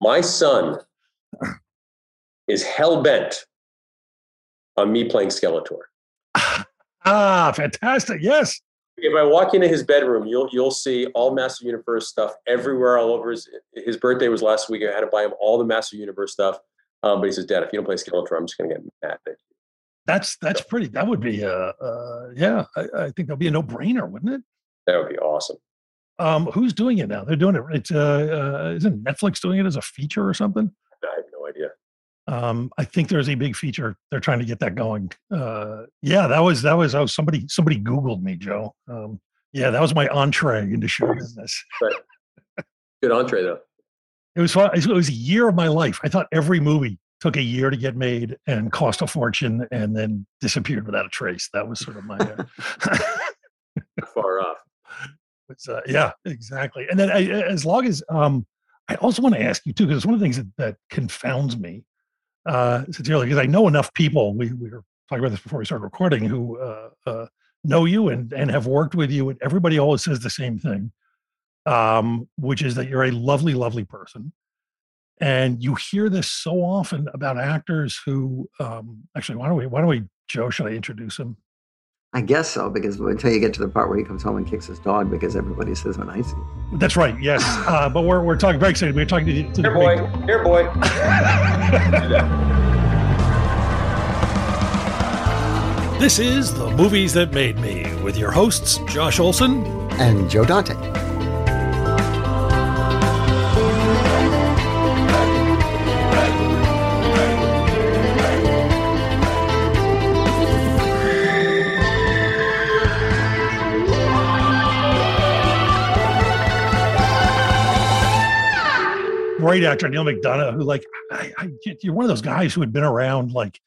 My son is hell bent on me playing Skeletor. ah, fantastic. Yes. If I walk into his bedroom, you'll you'll see all Master Universe stuff everywhere, all over. His his birthday was last week. I had to buy him all the Master Universe stuff. Um, but he says, "Dad, if you don't play Skeletor, I'm just gonna get mad." at you." That's that's pretty. That would be uh, uh yeah. I, I think that'd be a no brainer, wouldn't it? That would be awesome. Um, who's doing it now? They're doing it. It's uh, uh isn't Netflix doing it as a feature or something? I have no idea. Um, I think there's a big feature. They're trying to get that going. Uh, yeah, that was that was. Oh, somebody somebody Googled me, Joe. Um, yeah, that was my entree into show business. But good entree though. It was fun. It was a year of my life. I thought every movie took a year to get made and cost a fortune and then disappeared without a trace. That was sort of my. Uh, Far off. It's, uh, yeah, exactly. And then I, as long as um, I also want to ask you too, because it's one of the things that, that confounds me uh, sincerely, because I know enough people. We, we were talking about this before we started recording, who uh, uh, know you and and have worked with you, and everybody always says the same thing, um, which is that you're a lovely, lovely person. And you hear this so often about actors who, um, actually, why don't we, why don't we, Joe, should I introduce him? I guess so, because until you get to the part where he comes home and kicks his dog, because everybody says when I see him. That's right. Yes. Uh, but we're, we're talking very excited. We're talking to, the- to the boy. big- Here, boy. This is The Movies That Made Me with your hosts, Josh Olson. And Joe Dante. Great actor, Neal McDonough, who, like, I, I, you're one of those guys who had been around, like,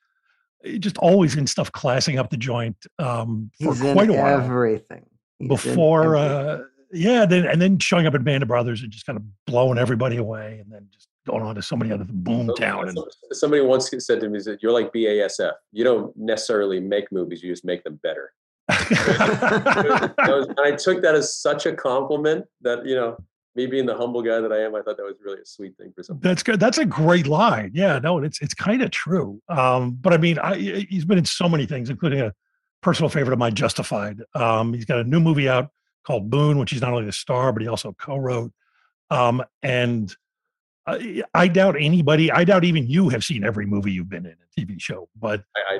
just always in stuff, classing up the joint um, for He's in quite a while. everything. He's before, everything. uh, yeah, then and then showing up at Band of Brothers and just kind of blowing everybody away, and then just going on to so many other Boomtown. And Somebody once said to me that you're like BASF. You don't necessarily make movies; you just make them better. Was- and I took that as such a compliment that you know, me being the humble guy that I am, I thought that was really a sweet thing for somebody. That's good. That's a great line. Yeah, no, it's it's kind of true. Um, but I mean, I, he's been in so many things, including a personal favorite of mine, Justified. Um, he's got a new movie out called Boon, which he's not only the star, but he also co-wrote. Um, and I, I doubt anybody, I doubt even you have seen every movie you've been in a TV show. But I,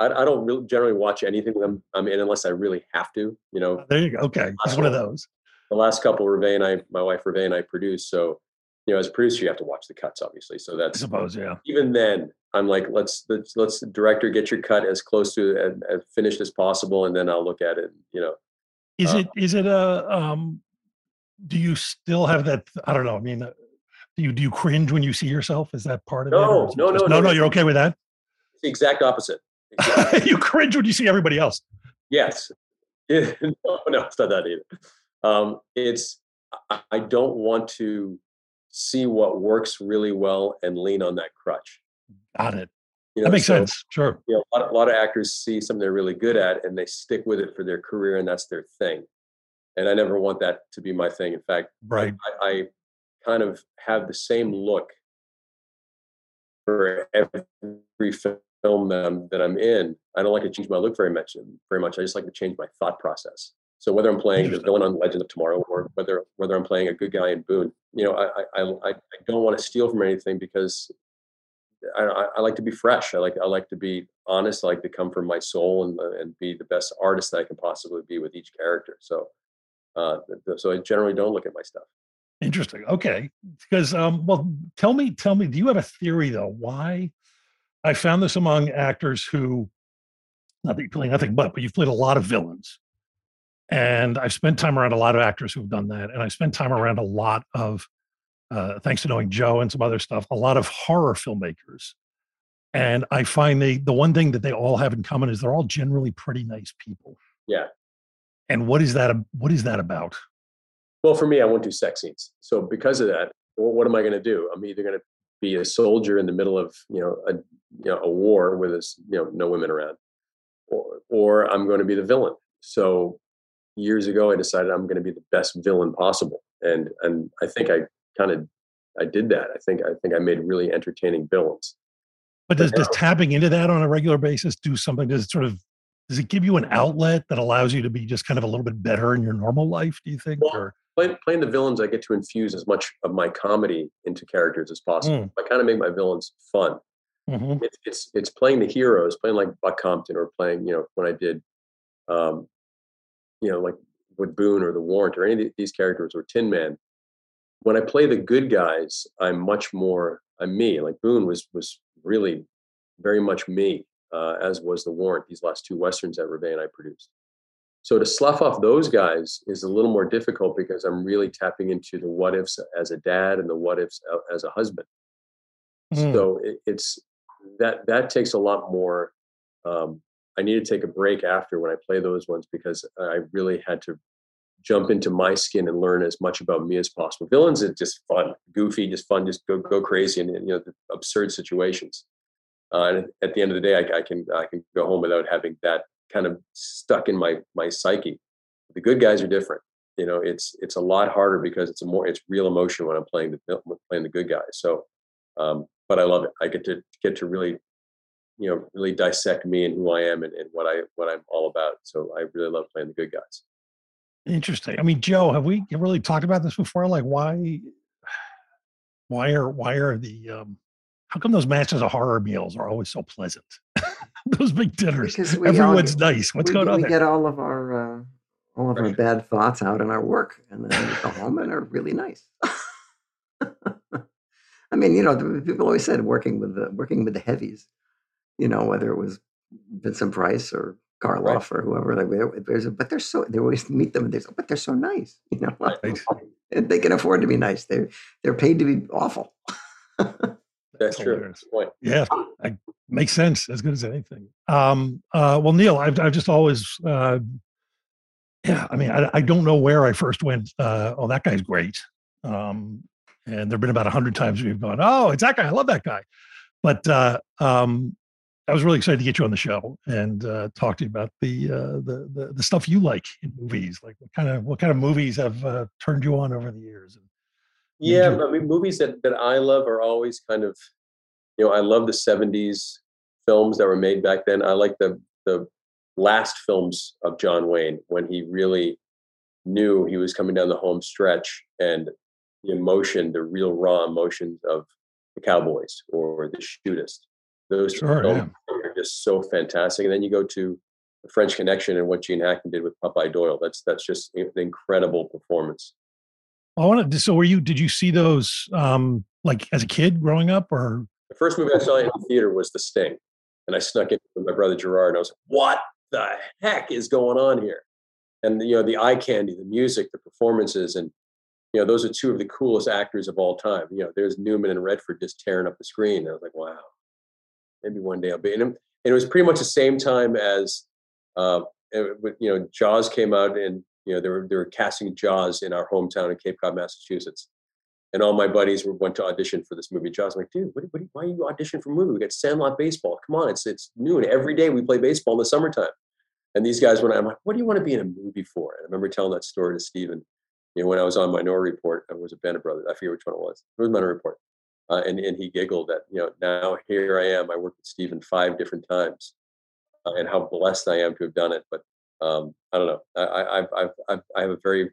I, I don't really generally watch anything I'm, I'm in unless I really have to. You know, there you go. Okay, it's one of those. The last couple, Ruvé and I, my wife Ruvé and I produced. So, you know, as a producer, you have to watch the cuts, obviously. So I that's suppose, yeah. even then, I'm like, let's let's let's director get your cut as close to and as finished as possible, and then I'll look at it. You know, Is Uh, it is it a um? Do you still have that? I don't know. I mean, uh, do you do you cringe when you see yourself? Is that part of it? No, it no, no, no, no, no. no. You're okay with that? it's the exact opposite. Exact- you cringe when you see everybody else. yes, no, no, it's not that either. Um, it's I, don't want to see what works really well and lean on that crutch. Got it. You That makes so- sense. Sure. you know, a lot, a lot of actors see something they're really good at and they stick with it for their career and that's their thing. And I never want that to be my thing. In fact, Right. I, I kind of have the same look for every film that I'm, that I'm in. I don't like to change my look very much. Very much. I just like to change my thought process. So whether I'm playing the villain on Legend of Tomorrow or whether whether I'm playing a good guy in Boon, you know, I I, I, don't want to steal from anything because I, I, like to be fresh. I like I like to be honest. I like to come from my soul and uh, and be the best artist that I can possibly be with each character. So, uh, so I generally don't look at my stuff. Interesting. Okay. Because um, well, tell me, tell me, do you have a theory though? Why I found this among actors who not that you play nothing but, but you've played a lot of villains. And I've spent time around a lot of actors who've done that. And I've spent time around a lot of, uh, thanks to knowing Joe and some other stuff, a lot of horror filmmakers. And I find they, the one thing that they all have in common is they're all generally pretty nice people. Yeah. And what is that? What is that about? Well, for me, I won't do sex scenes. So because of that, what am I going to do? I'm either going to be a soldier in the middle of you know a you know a war with us you know no women around, or or I'm going to be the villain. So years ago, I decided I'm going to be the best villain possible, and and I think I kind of I did that. I think I think I made really entertaining villains. But does, does tapping into that on a regular basis do something? Does it sort of does it give you an outlet that allows you to be just kind of a little bit better in your normal life? Do you think? Well, or? Playing, playing the villains, I get to infuse as much of my comedy into characters as possible. Mm. I kind of make my villains fun. Mhm. It's, it's it's playing the heroes, playing like Buck Compton, or playing you know when I did, um, you know like with Boon or the Warrant or any of these characters or Tin Man. When I play the good guys, I'm much more I'm me. Like Boon was was really very much me, uh, as was the Warrant. These last two westerns that Ruvé and I produced. So to slough off those guys is a little more difficult because I'm really tapping into the what ifs as a dad and the what ifs as a husband. Mm. So it, it's that that takes a lot more. Um, I need to take a break after when I play those ones because I really had to jump into my skin and learn as much about me as possible. Villains is just fun, goofy, just fun, just go go crazy and you know absurd situations. Uh, and at the end of the day, I, I can I can go home without having that kind of stuck in my my psyche. The good guys are different. You know, it's it's a lot harder because it's a more it's real emotion when I'm playing the playing the good guys. So, um, but I love it. I get to get to really, you know, really dissect me and who I am and, and what I what I'm all about. So I really love playing the good guys. Interesting. I mean, Joe, have we really talked about this before? Like, why, why are why are the um, how come those masters of horror meals are always so pleasant? those big dinners, Because we all everyone's nice. What's we, going on we there? get all of our uh, all of our bad thoughts out in our work, and then we go home and are really nice. I mean, you know, people always said working with the working with the heavies, you know, whether it was Vincent Price or Karloff or whoever, like there's, a, but they're so they always meet them and they're, but they're so nice, you know, Right. they can afford to be nice. They're they're paid to be awful. That's true. hilarious. Point. Yeah, I, makes sense. As good as anything. Um, uh, well, Neal, I've, I've just always, uh, yeah. I mean, I, I don't know where I first went. Uh, oh, that guy's great. Um, and there've been about a hundred times we've gone, oh, it's that guy. I love that guy. But uh, um, I was really excited to get you on the show and uh, talk to you about the, uh, the the the stuff you like in movies. Like what kind of what kind of movies have uh, turned you on over the years? Yeah, do. I mean, movies that that I love are always kind of, you know, I love the '70s films that were made back then. I like the the last films of John Wayne when he really knew he was coming down the home stretch and the emotion, the real raw emotions of the Cowboys or the Shootist. Those Sure, films are just so fantastic. And then you go to the French Connection and what Gene Hackman did with Popeye Doyle. That's that's just an incredible performance. I want to, so were you, did you see those um, like as a kid growing up or? The first movie I saw in the theater was The Sting, and I snuck in with my brother Gerard, and I was like, "What the heck is going on here?" And you know, the eye candy, the music, the performances, and you know, those are two of the coolest actors of all time. You know, there's Newman and Redford just tearing up the screen. And I was like, "Wow, maybe one day I'll be." And it, and it was pretty much the same time as, uh, it, you know, Jaws came out, and you know, they were they were casting Jaws in our hometown in Cape Cod, Massachusetts and all my buddies were, went to audition for this movie. Jaws, I'm like, dude, what, what, why are you auditioning for a movie? We got Sandlot baseball. Come on, it's it's noon every day. We play baseball in the summertime. And these guys went, I'm like, what do you want to be in a movie for? And I remember telling that story to Steven. You know, when I was on Minority Report, I was a Band of Brothers. I forget which one it was. It was Minority Report. Uh, and, and he giggled that, you know, now here I am. I worked with Steven five different times uh, and how blessed I am to have done it. But um, I don't know. I, I, I've, I've, I've, I have a very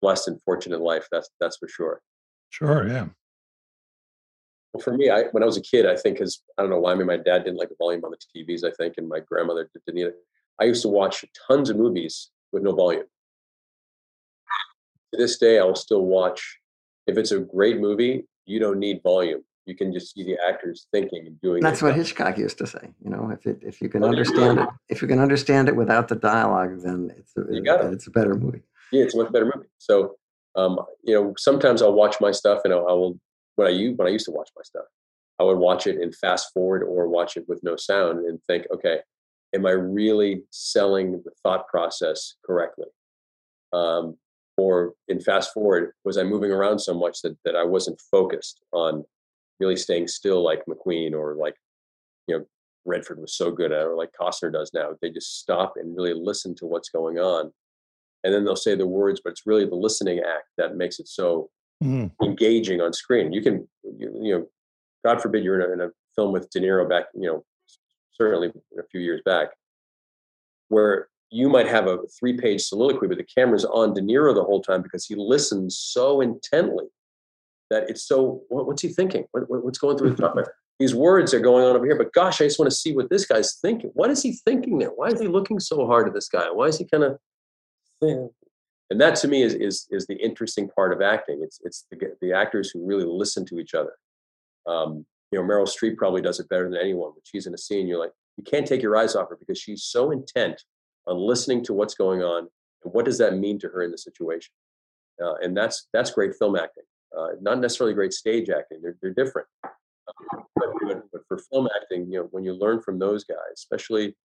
blessed and fortunate life. That's, that's for sure. Sure, yeah. Well, for me, I when I was a kid, I think because I don't know why. I mean, my dad didn't like the volume on the TVs, I think, and my grandmother didn't either. I used to watch tons of movies with no volume. To this day, I will still watch. If it's a great movie, you don't need volume. you can just see the actors thinking and doing. That's what Hitchcock used to say. You know, if it if you can understand it, if you can understand it without the dialogue, then it's a, You got it. it's a better movie. Yeah, it's a much better movie. So, um, you know, sometimes I'll watch my stuff, and I'll, I will when I used when I used to watch my stuff, I would watch it in fast forward or watch it with no sound and think, okay, am I really selling the thought process correctly? Um, or in fast forward, was I moving around so much that that I wasn't focused on really staying still like McQueen or like you know Redford was so good at, or like Costner does now. They just stop and really listen to what's going on and then they'll say the words, but it's really the listening act that makes it so Mhm. engaging on screen. You can, you, you know, God forbid you're in a, in a film with De Niro back, you know, certainly a few years back, where you might have a three-page soliloquy, but the camera's on De Niro the whole time because he listens so intently that it's so. What, what's he thinking? What, what- what's going through his mind? These words are going on over here, but gosh, I just want to see what this guy's thinking. What is he thinking there? Why is he looking so hard at this guy? Why is he kind of. And that to me is is is the interesting part of acting. It's it's the the actors who really listen to each other. Um, you know, Meryl Streep probably does it better than anyone. When she's in a scene, you're like, you can't take your eyes off her because she's so intent on listening to what's going on and what does that mean to her in the situation. Uh, and that's that's great film acting. Uh, not necessarily great stage acting. They're they're different. But, but, for film acting, you know, when you learn from those guys, especially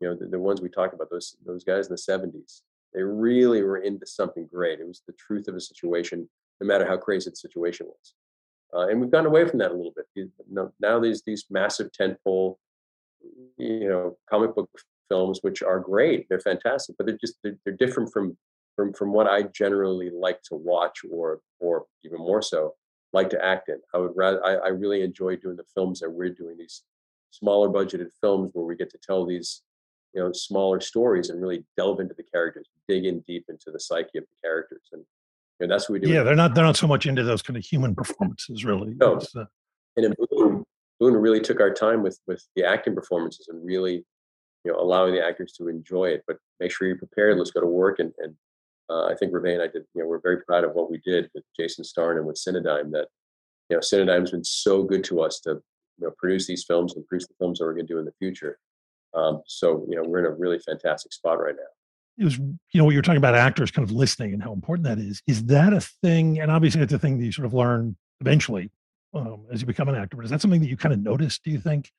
you know the, the ones we talked about, those those guys in the '70s, they really were into something great. It was the truth of a situation, no matter how crazy the situation was. Uh, and we've gotten away from that a little bit. Now these these massive tentpole, you know, comic book films, which are great, they're fantastic, but they're just they're, they're different from from from what I generally like to watch, or or even more so, like to act in. I would rather I, I really enjoy doing the films that we're doing these smaller budgeted films where we get to tell these you know smaller stories and really delve into the characters dig in deep into the psyche of the characters and you know, that's what we do Yeah, they're not they're not so much into those kind of human performances, really. No. Uh, and in Boon, Boon really took our time with with the acting performances and really you know allowing the actors to enjoy it but make sure you're prepared let's go to work and and uh, I think Ruvé and I did you know we're very proud of what we did with Jason Starn and with Cinedigm that you know Cinedigm's been so good to us to you know produce these films and produce the films that we're going to do in the future. Um, so you know we're in a really fantastic spot right now. It was you know what you're talking about actors kind of listening and how important that is. Is that a thing and obviously it's a thing that you sort of learn eventually um, as you become an actor but is that something that you kind of noticed do you think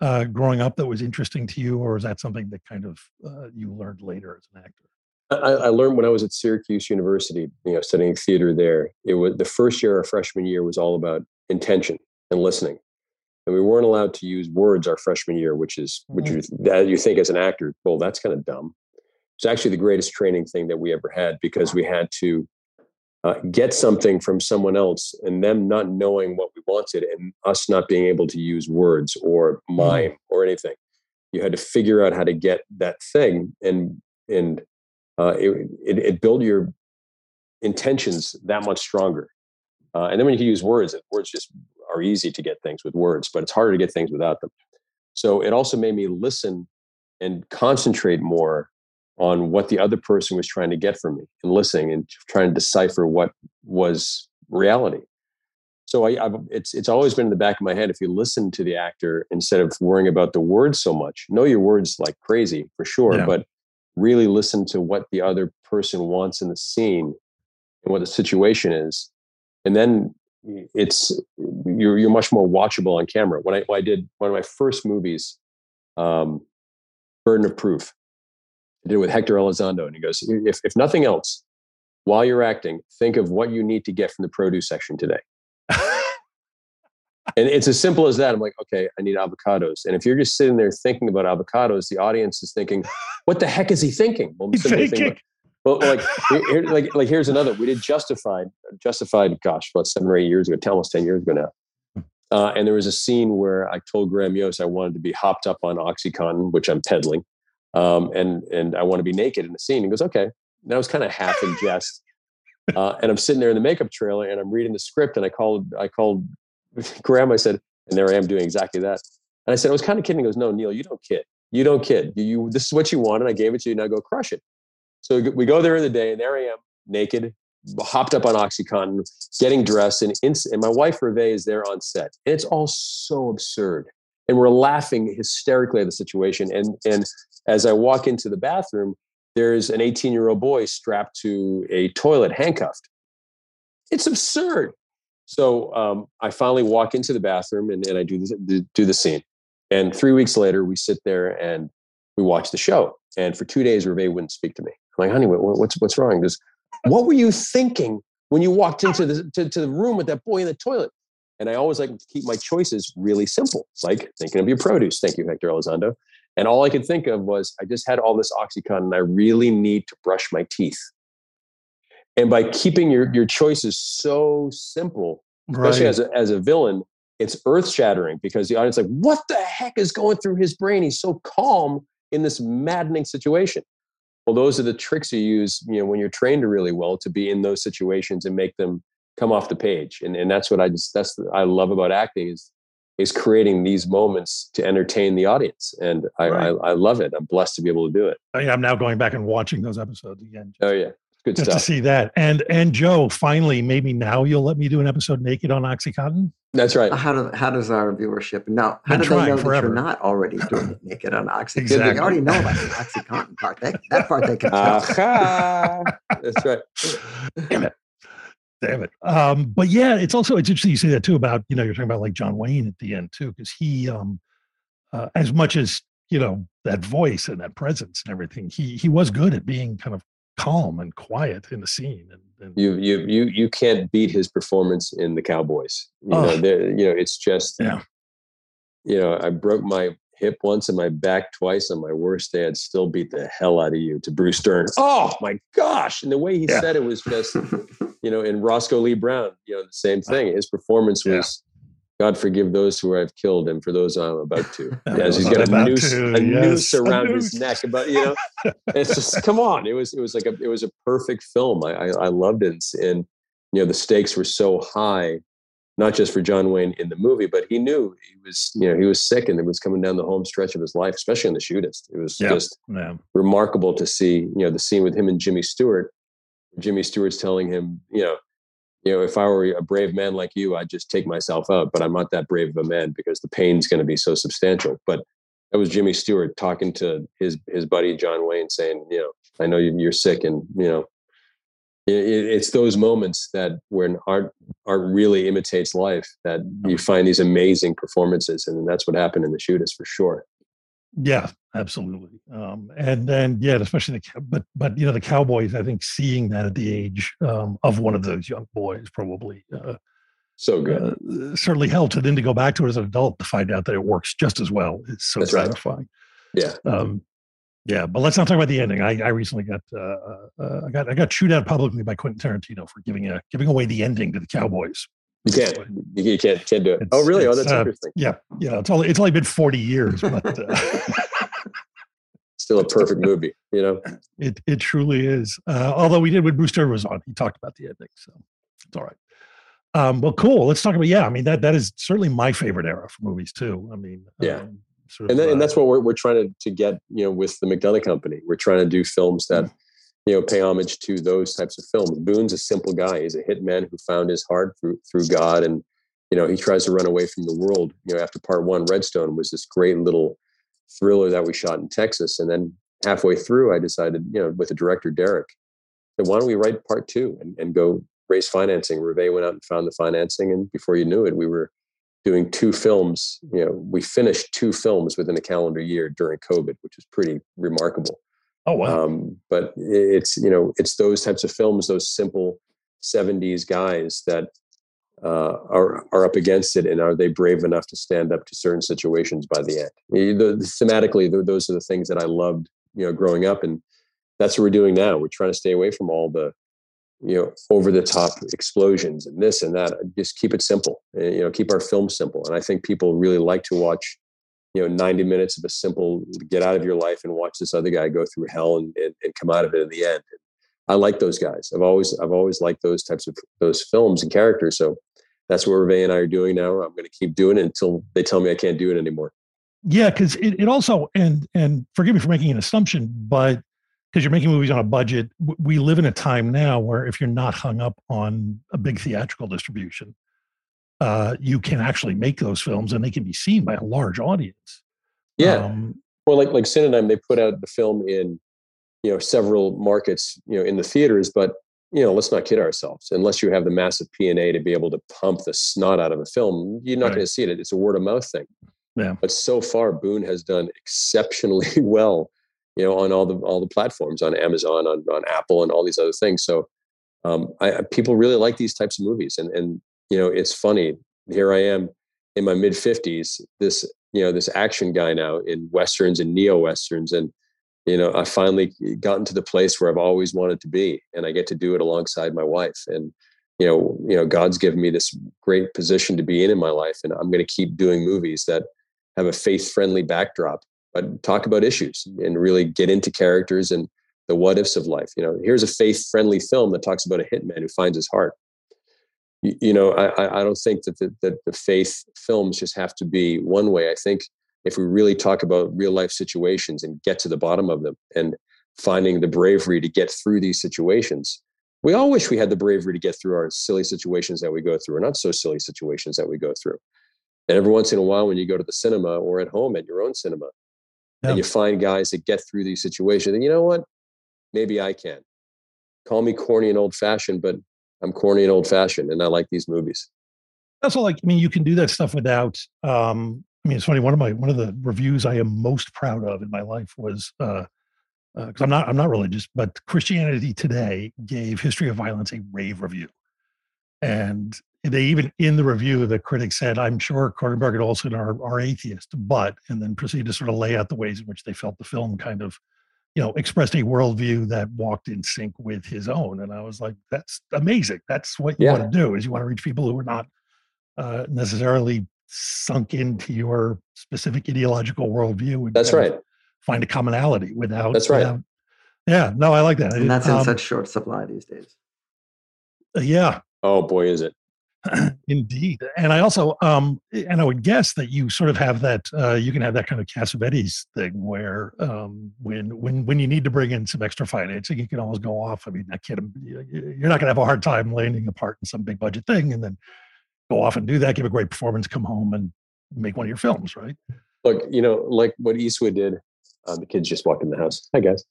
uh, growing up that was interesting to you or is that something that kind of uh, you learned later as an actor I, I learned when I was at Syracuse University, you know, studying theater there. It was the first year, our freshman year, was all about intention and listening, and we weren't allowed to use words our freshman year, which is which you, that you think as an actor, well, that's kind of dumb. It's actually the greatest training thing that we ever had because we had to uh, get something from someone else, and them not knowing what we wanted, and us not being able to use words or mime or anything. You had to figure out how to get that thing, and and uh, it, it, it built your intentions that much stronger. Uh, and then when you can use words, words just are easy to get things with words, but it's harder to get things without them. So it also made me listen and concentrate more on what the other person was trying to get from me and listening and trying to decipher what was reality. So I, I've, it's it's always been in the back of my head. If you listen to the actor instead of worrying about the words so much, know your words like crazy for sure, Yeah. but really listen to what the other person wants in the scene and what the situation is and then it's you're you're much more watchable on camera when i, when I did one of my first movies um, burden of proof i did it with hector elizondo and he goes if, if nothing else while you're acting think of what you need to get from the produce section today and it's as simple as that. I'm like, okay, I need avocados. And if you're just sitting there thinking about avocados, the audience is thinking, what the heck is he thinking? Well, He's simply think thinking. about- well, like, here, here- like, like, here's another. We did Justified, Justified, gosh, about seven or eight years ago, almost 10 years ago now. Uh, and there was a scene where I told Graham Yost I wanted to be hopped up on Oxycontin, which I'm peddling. Um, and, and I want to be naked in the scene. He goes, okay. And I was kind of half in jest. Uh, and I'm sitting there in the makeup trailer and I'm reading the script and I called, I called Graham, I said, and there I am doing exactly that. And I said, I was kind of kidding. He goes, no, Neal, you don't kid. You don't kid. You, you this is what you wanted. I gave it to you. Now go crush it. So we go there in the day, and there I am, naked, hopped up on OxyContin, getting dressed, and, ins- and my wife Ruvé is there on set. And it's all so absurd. And we're laughing hysterically at the situation. And and as I walk into the bathroom, there's an 18 year old boy strapped to a toilet, handcuffed. It's absurd. So um, I finally walk into the bathroom and, and I do the, do the scene. And three weeks later, we sit there and we watch the show. And for two days, Ruvé wouldn't speak to me. I'm like, honey, what, what's what's wrong? Just what were you thinking when you walked into the to, to the room with that boy in the toilet? And I always like to keep my choices really simple, like thinking of your produce. Thank you, Hector Elizondo. And all I could think of was I just had all this Oxycontin and I really need to brush my teeth. And by keeping your, your choices so simple, especially Right. as, a, as a villain, it's earth shattering because the audience is like, what the heck is going through his brain? He's so calm in this maddening situation. Well, those are the tricks you use, you know, when you're trained really well to be in those situations and make them come off the page. And and that's what I just that's what I love about acting is is creating these moments to entertain the audience. And I, Right. I I love it. I'm blessed to be able to do it. Oh, I, I'm now going back and watching those episodes again Oh yeah. Good just to see that. And and Joe, finally, maybe now you'll let me do an episode naked on OxyContin. That's right. Uh, how do how does our viewership now? How Been do they trying know that forever. you're not already doing it naked on Oxy? Exactly. They already know about the OxyContin part. That, that part they can tell. Aha. That's right. Damn it. Damn it. Um, but yeah, it's also it's interesting you say that too about, you know, you're talking about like John Wayne at the end too, because he um uh, as much as, you know, that voice and that presence and everything, he he was good at being kind of calm and quiet in the scene. And, and You you you you can't beat his performance in the Cowboys. You know, Oh. you know, it's just Yeah. you know, I broke my hip once and my back twice on my worst day. I'd still beat the hell out of you to Bruce Dern. Oh my gosh. And the way he Yeah. said it was just, you know, and Roscoe Lee Browne, you know, the same thing. His performance Yeah. was God forgive those who I've killed and for those I'm about to. Yeah, As he's got a noose, to, a yes, noose a around his neck. But you know, it's just come on. It was it was like a it was a perfect film. I I, I loved it, and you know the stakes were so high, not just for John Wayne in the movie, but he knew he was you know he was sick and it was coming down the home stretch of his life, especially in the shootist. It was Yeah. just yeah. remarkable to see you know the scene with him and Jimmy Stewart. Jimmy Stewart's telling him you know. You know, if I were a brave man like you, I'd just take myself out. But I'm not that brave of a man because the pain's going to be so substantial. But that was Jimmy Stewart talking to his his buddy John Wayne, saying, you know, I know you- you're sick, and you know, it, it- it's those moments that when art art really imitates life that you find these amazing performances, and that's what happened in the Shootist for sure. Yeah, absolutely. Um, and then yeah, especially the but but you know the Cowboys. I think seeing that at the age um, of one of those young boys probably uh, So good. uh, certainly helped. And then to go back to it as an adult to find out that it works just as well is so That's right. gratifying. yeah, Um, yeah, but let's not talk about the ending. I, I recently got uh, uh, I got I got chewed out publicly by Quentin Tarantino for giving a giving away the ending to the Cowboys. You can't, you can't, can't do it. It's- oh, really? Oh, that's uh, interesting. Yeah, yeah. It's only it's only been forty years, but uh, Still a perfect movie, you know. It it truly is. Uh, although we did when Bruce Dern was on, he talked about the ending, so it's all right. Um, well, cool. Let's talk about yeah. I mean that that is certainly my favorite era for movies too. I mean, Yeah. um, sort and, of, and uh, that's what we're, we're trying to, to get you know with the mcdonough company we're trying to do films that you know pay homage to those types of films boon's a simple guy he's a hitman who found his heart through through god and you know he tries to run away from the world you know after part one redstone was this great little thriller that we shot in texas and then halfway through i decided you know with the director derek that why don't we write part two and, and go raise financing Ruvé went out and found the financing and before you knew it we were doing two films. You know, we finished two films within a calendar year during COVID, which is pretty remarkable. Oh wow, Um, but it's you know, it's those types of films, those simple '70s guys that uh, are are up against it, and are they brave enough to stand up to certain situations by the end? The- the- thematically, th- those are the things that I loved, you know, growing up, and that's what we're doing now. We're trying to stay away from all the you know over the top explosions and this and that just keep it simple uh, you know keep our film simple and i think people really like to watch you know 90 minutes of a simple get out of your life and watch this other guy go through hell and, and, and come out of it in the end. I like those guys. I've always i've always liked those types of those films and characters. So that's what Ruvé and i are doing now. I'm going to keep doing it until they tell me i can't do it anymore. Yeah, because it, it also and and forgive me for making an assumption, but because you're making movies on a budget. We live in a time now where if you're not hung up on a big theatrical distribution, uh, you can actually make those films and they can be seen by a large audience. Yeah. Um, Well, like like Cinedigm, they put out the film in, you know, several markets, you know, in the theaters. But you know, let's not kid ourselves. Unless you have the massive P and A to be able to pump the snot out of a film, you're not Right. going to see it. It's a word of mouth thing. Yeah. But so far, Boon has done exceptionally well, you know, on all the all the platforms, on Amazon, on on Apple, and all these other things. So, um, I- people really like these types of movies, and and you know, it's funny. Here I am in my mid fifties. This you know this action guy now in westerns and neo westerns and you know i finally gotten to the place where i've always wanted to be and i get to do it alongside my wife and you know you know god's given me this great position to be in in my life and i'm going to keep doing movies that have a faith friendly backdrop but talk about issues and really get into characters and the what ifs of life you know here's a faith friendly film that talks about a hitman who finds his heart you, you know I, I- don't think that the, that the faith films just have to be one way. I think if we really talk about real life situations and get to the bottom of them and finding the bravery to get through these situations we all wish we had the bravery to get through our silly situations that we go through or not so silly situations that we go through. And every once in a while when you go to the cinema or at home at your own cinema Yeah. and you find guys that get through these situations and you know what? Maybe i can. Call me corny and old fashioned but i'm corny and old fashioned and i like these movies. Also like i mean you can do that stuff without um i mean it's funny one of my one of the reviews i am most proud of in my life was uh because i'm not i'm not religious but christianity today gave history of violence a rave review. And they even in the review the critic said i'm sure cronenberg and olson are, are atheist but and then proceeded to sort of lay out the ways in which they felt the film kind of you know expressed a worldview that walked in sync with his own and i was like that's amazing that's what you Yeah. want to do is you want to reach people who are not uh, necessarily sunk into your specific ideological worldview. And that's right Find a commonality without. That's right. without- yeah, no, I like that. And that's in Um, such short supply these days. yeah, oh boy is it indeed. And I also, um, and I would guess that you sort of have that. Uh, you can have that kind of Cassavetes thing where, um, when when when you need to bring in some extra financing, you can always go off. I mean, I can't. You're not going to have a hard time landing a part in some big budget thing, and then go off and do that, give a great performance, come home and make one of your films, right? look, you know, like what Eastwood did. Uh, the kids just walked in the house. Hi guys.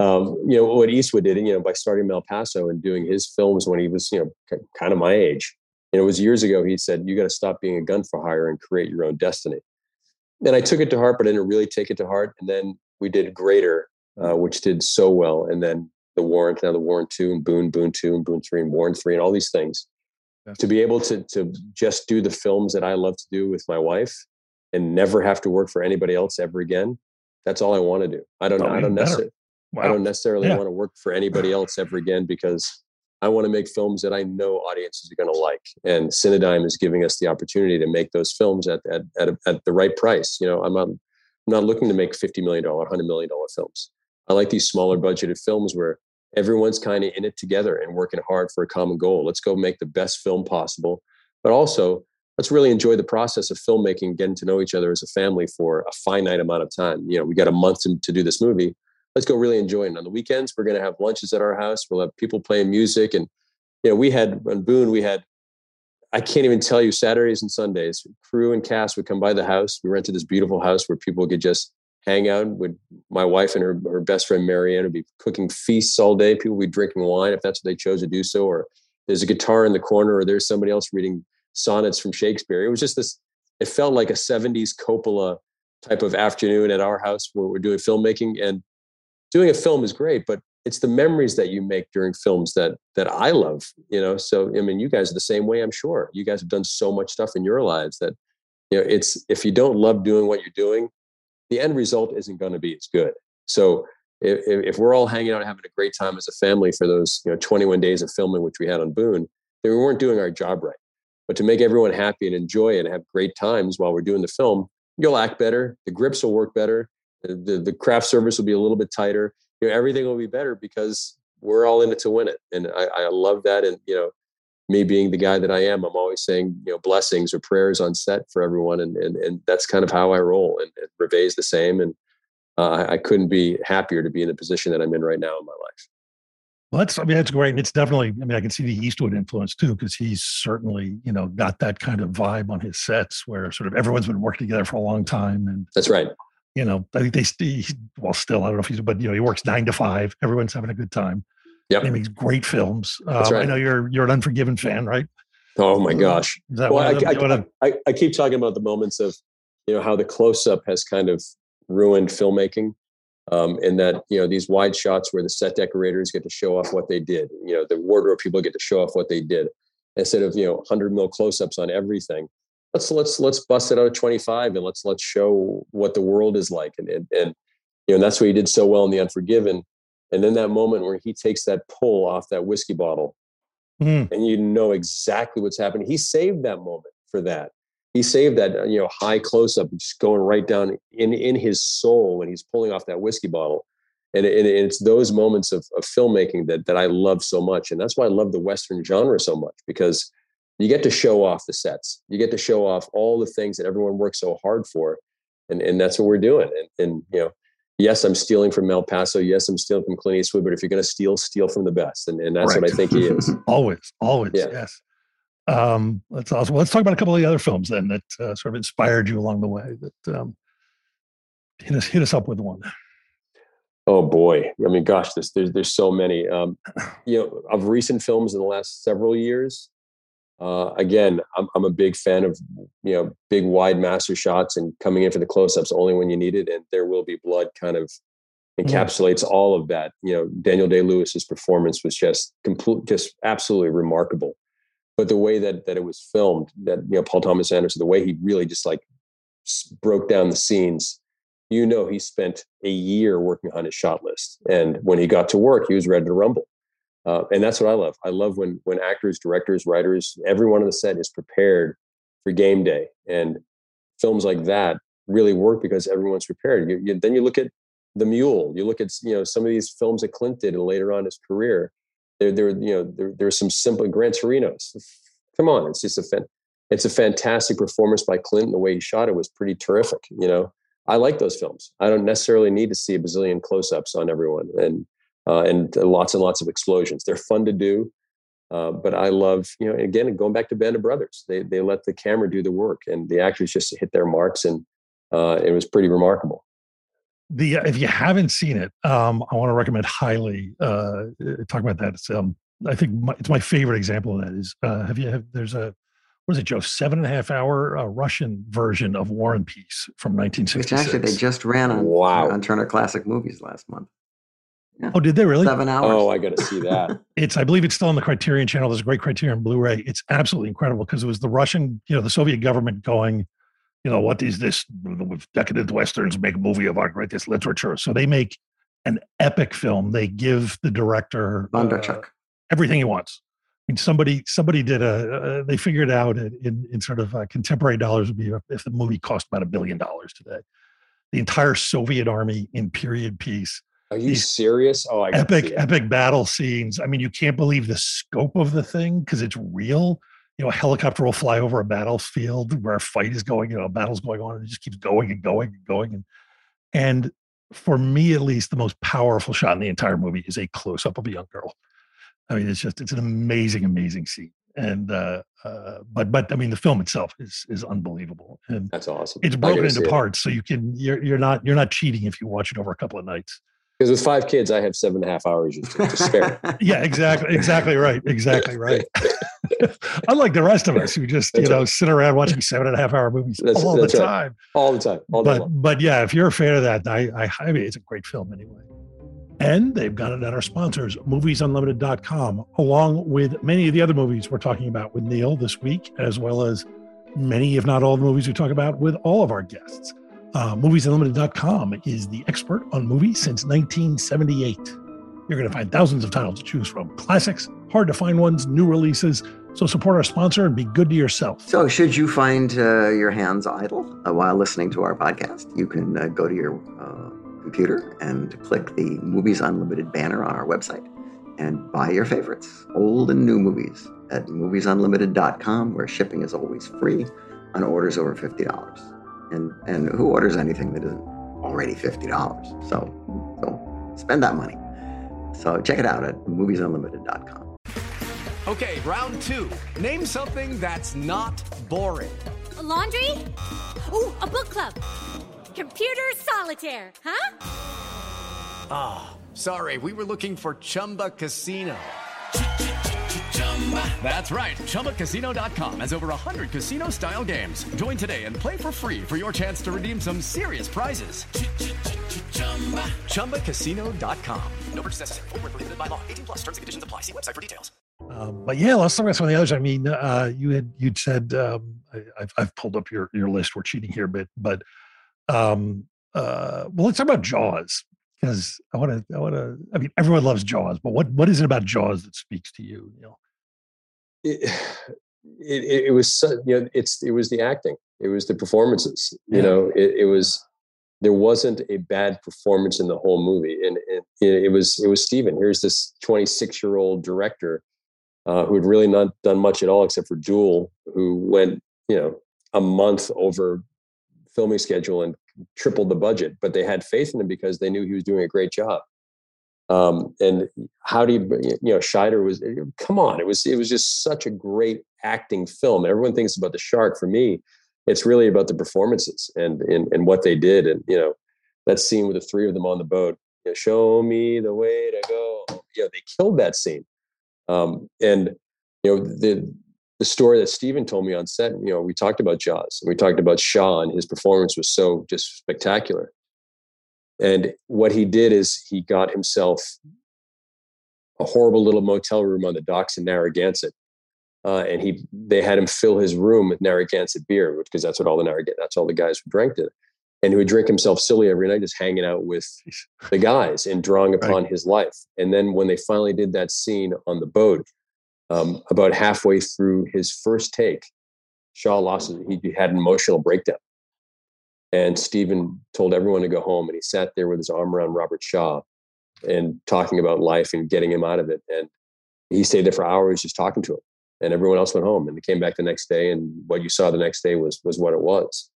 Um, you know what Eastwood did, and you know, by starting in Malpaso and doing his films when he was, you know, kind of my age. Know, it was years ago. He said, "You got to stop being a gun for hire and create your own destiny." And I took it to heart, but I didn't really take it to heart. And then we did Greater, uh, which did so well, and then the Warrant, now the Warrant Two, and Boon, Boon Two, and Boon Three, and Warrant Three, and all these things. Yes. To be able to to just do the films that I love to do with my wife, and never have to work for anybody else ever again. That's all I want to do. I don't. Oh, I don't necessarily. Wow. I don't necessarily Yeah. want to work for anybody else ever again because I want to make films that I know audiences are going to like. And Cinedigm is giving us the opportunity to make those films at at at, a, at the right price. You know, I'm not I'm not looking to make fifty million dollar, hundred million dollar films. I like these smaller budgeted films where everyone's kind of in it together and working hard for a common goal. Let's go make the best film possible, but also let's really enjoy the process of filmmaking, getting to know each other as a family for a finite amount of time. You know, we got a month to, to do this movie. Let's go really enjoy it. And on the weekends, we're going to have lunches at our house. We'll have people playing music. And, you know, we had on Boon, we had, I can't even tell you, Saturdays and Sundays, crew and cast would come by the house. We rented this beautiful house where people could just hang out. Would my wife and her, her best friend, Marianne, would be cooking feasts all day. People would be drinking wine if that's what they chose to do so. Or there's a guitar in the corner, or there's somebody else reading sonnets from Shakespeare. It was just this, it felt like a 70s Coppola type of afternoon at our house where we're doing filmmaking. And doing a film is great, but it's the memories that you make during films that that I love, you know. So I mean, you guys are the same way, I'm sure. You guys have done so much stuff in your lives that you know, it's if you don't love doing what you're doing, the end result isn't going to be as good. So if, if we're all hanging out having a great time as a family for those you know 21 days of filming which we had on Boon, then we weren't doing our job right. But to make everyone happy and enjoy it and have great times while we're doing the film, you'll act better. The grips will work better. The, the, craft service will be a little bit tighter. You know, everything will be better because we're all in it to win it. And I, I love that. And, you know, me being the guy that I am, I'm always saying, you know, blessings or prayers on set for everyone. And, and, and that's kind of how I roll. And, and Ruvé's the same. And uh, I, I couldn't be happier to be in the position that I'm in right now in my life. Well, that's I mean that's great, and it's definitely. I mean, I can see the Eastwood influence too, because he's certainly you know got that kind of vibe on his sets where sort of everyone's been working together for a long time, and That's right. You know I think they well still I don't know if he's but you know he works nine to five, everyone's having a good time. Yeah, he makes great films. Um, I know you're you're an Unforgiven fan, right? Oh my gosh. Is that Well, I, I, I, I keep talking about the moments of, you know, how the close up has kind of ruined filmmaking. Um, and that, you know, these wide shots where the set decorators get to show off what they did, you know, the wardrobe people get to show off what they did instead of, you know, 100 mil close ups on everything. Let's, let's, let's bust it out of 25 and let's, let's show what the world is like. And, and, and, you know, and that's what he did so well in The Unforgiven. And then that moment where he takes that pull off that whiskey bottle Mm, and you know exactly what's happening. He saved that moment for that. He saved that you know high close up, just going right down in in his soul when he's pulling off that whiskey bottle. And, and it's those moments of, of filmmaking that that I love so much, and that's why I love the Western genre so much because you get to show off the sets, you get to show off all the things that everyone works so hard for, and and that's what we're doing. And, and you know, yes, I'm stealing from Malpaso, yes, I'm stealing from Clint Eastwood, but if you're going to steal, steal from the best, and and that's what I think he is. always, always, Yeah. yes. Um, that's awesome. Let's talk about a couple of the other films then that uh, sort of inspired you along the way. That um, hit us hit us up with one. Oh boy! I mean, gosh, there's there's, there's so many. Um, you know, of recent films in the last several years. Uh, again, I'm I'm a big fan of you know big wide master shots and coming in for the close-ups only when you need it, and there will be blood. Kind of encapsulates all of that. You know, Daniel Day Lewis's performance was just complete, just absolutely remarkable. But the way that that it was filmed, that you know Paul Thomas Anderson, the way he really just like broke down the scenes you know he spent a year working on his shot list and when he got to work he was ready to rumble uh, and that's what i love. I love when when actors directors writers everyone on the set is prepared for game day and films like that really work because everyone's prepared. You, you, then you look at the mule you look at you know some of these films that clint did later on his career there there you know there, there's some simple gran torinos come on it's just a fan, it's a fantastic performance by clint and the way he shot it was pretty terrific you know? I like those films. I don't necessarily need to see a bazillion close-ups on everyone and uh, and lots and lots of explosions. They're fun to do, uh, but I love you know again going back to Band of Brothers. They they let the camera do the work and the actors just hit their marks and uh, it was pretty remarkable. The if you haven't seen it, um, I want to recommend highly. Uh, talk about that. It's, um, I think my, it's my favorite example of that. Is uh, have you have there's a what is it, Joe? Seven and a half hour uh, Russian version of War and Peace from Which 1966. actually they just ran on Wow. on Turner Classic Movies last month. Oh, did they really? Seven hours. Oh, I got to see that. It's I believe it's still on the Criterion channel. There's a great Criterion Blu-ray. It's absolutely incredible because it was the Russian, you know, the Soviet government going, you know, what is this? Decadent westerns make a movie of our greatest literature. So they make an epic film. They give the director uh, everything he wants. I mean, somebody somebody did a. Uh, they figured out in, in, in sort of uh, contemporary dollars would be if the movie cost about a billion dollars today. The entire Soviet army in period piece Are you These serious? Oh, I epic epic battle scenes i mean you can't believe the scope of the thing because it's real you know a helicopter will fly over a battlefield where a fight is going you know a battle's going on and it just keeps going and going and going and and for me at least the most powerful shot in the entire movie is a close-up of a young girl i mean it's just it's an amazing amazing scene and uh, uh but but i mean the film itself is is unbelievable and That's awesome. it's broken into see it. parts so you can you're you're not you're not cheating if you watch it over a couple of nights Because with five kids, I have seven and a half hours to, to spare. Yeah, exactly, exactly right, exactly right. Unlike the rest of us who just you That's know sit around watching seven and a half hour movies That's- all that's the right. time. all the time, all day But but yeah, if you're a fan of that, I I, I mean it's a great film anyway. And they've got it at our sponsors, moviesunlimited.com, along with many of the other movies we're talking about with Neal this week, as well as many, if not all, the movies we talk about with all of our guests. Uh, moviesunlimited.com is the expert on movies since 1978. You're going to find thousands of titles to choose from classics, hard to find ones, new releases. So support our sponsor and be good to yourself. So, should you find uh, your hands idle uh, while listening to our podcast, you can uh, go to your uh, computer and click the Movies Unlimited banner on our website and buy your favorites, old and new movies, at moviesunlimited.com, where shipping is always free on orders over $50. And, and who orders anything that isn't already fifty dollars. So, so spend that money. So check it out at moviesunlimited.com. Okay, round two. Name something that's not boring. A laundry? Ooh, a book club. Computer solitaire, huh? Ah, sorry, we were looking for Chumba Casino. That's right. ChumbaCasino.com has over 100 casino style games. Join today and play for free for your chance to redeem some serious prizes. ChumbaCasino.com. No purchase necessary. Void where prohibited by law. 18 plus terms and conditions apply. See website for details. Um, but yeah, let's talk about some of the others. I mean, uh, you had you'd said um, I, I've I've pulled up your your list. We're cheating here, but but um, uh, well, let's talk about Jaws because I want to I want to. I mean, everyone loves Jaws, but what what is it about Jaws that speaks to you? You know, it, it, it was you know it's it was the acting it was the performances you Yeah. know it, it was there wasn't a bad performance in the whole movie and it, it was it was Steven here's this 26 year old director uh, who had really not done much at all except for Duel who went you know a month over filming schedule and tripled the budget but they had faith in him because they knew he was doing a great job um, and how do you you know Scheider was come on it was it was just such a great acting film. Everyone thinks about the shark. For me it's really about the performances and and, and what they did. And you know that scene with the three of them on the boat you know, show me the way to go. You know they killed that scene. Um, and you know the the story that Steven told me on set you know we talked about Jaws. And we talked about Shaw and his performance was so just spectacular and what he did is he got himself a horrible little motel room on the docks in Narragansett. Uh, and he they had him fill his room with Narragansett beer, because that's what all the Narragansett, that's all the guys who drank it. And he would drink himself silly every night, just hanging out with the guys and drawing upon his life. And then when they finally did that scene on the boat, um, about halfway through his first take, Shaw lost it. He had an emotional breakdown. And Steven told everyone to go home, and he sat there with his arm around Robert Shaw and talking about life and getting him out of it. And he stayed there for hours just talking to him. And everyone else went home, and they came back the next day. And what you saw the next day was was what it was.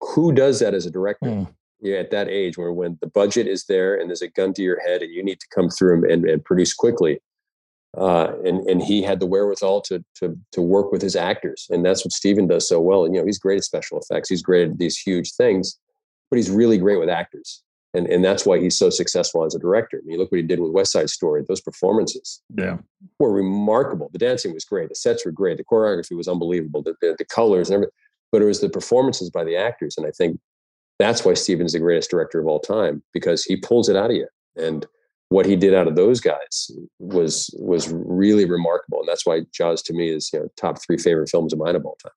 Who does that as a director? Mm. Yeah, at that age, where when the budget is there and there's a gun to your head, and you need to come through and, and produce quickly. Uh, and and he had the wherewithal to to to work with his actors, and that's what Steven does so well. And you know, he's great at special effects. He's great at these huge things, but he's really great with actors, and and that's why he's so successful as a director. I mean, look what he did with West Side Story. Those performances yeah, were remarkable. The dancing was great. The sets were great. The choreography was unbelievable. The the, the colors and everything, but it was the performances by the actors, and I think that's why Steven's the greatest director of all time because he pulls it out of you and what he did out of those guys was was really remarkable, and that's why Jaws to me is you know top three favorite films of mine of all time.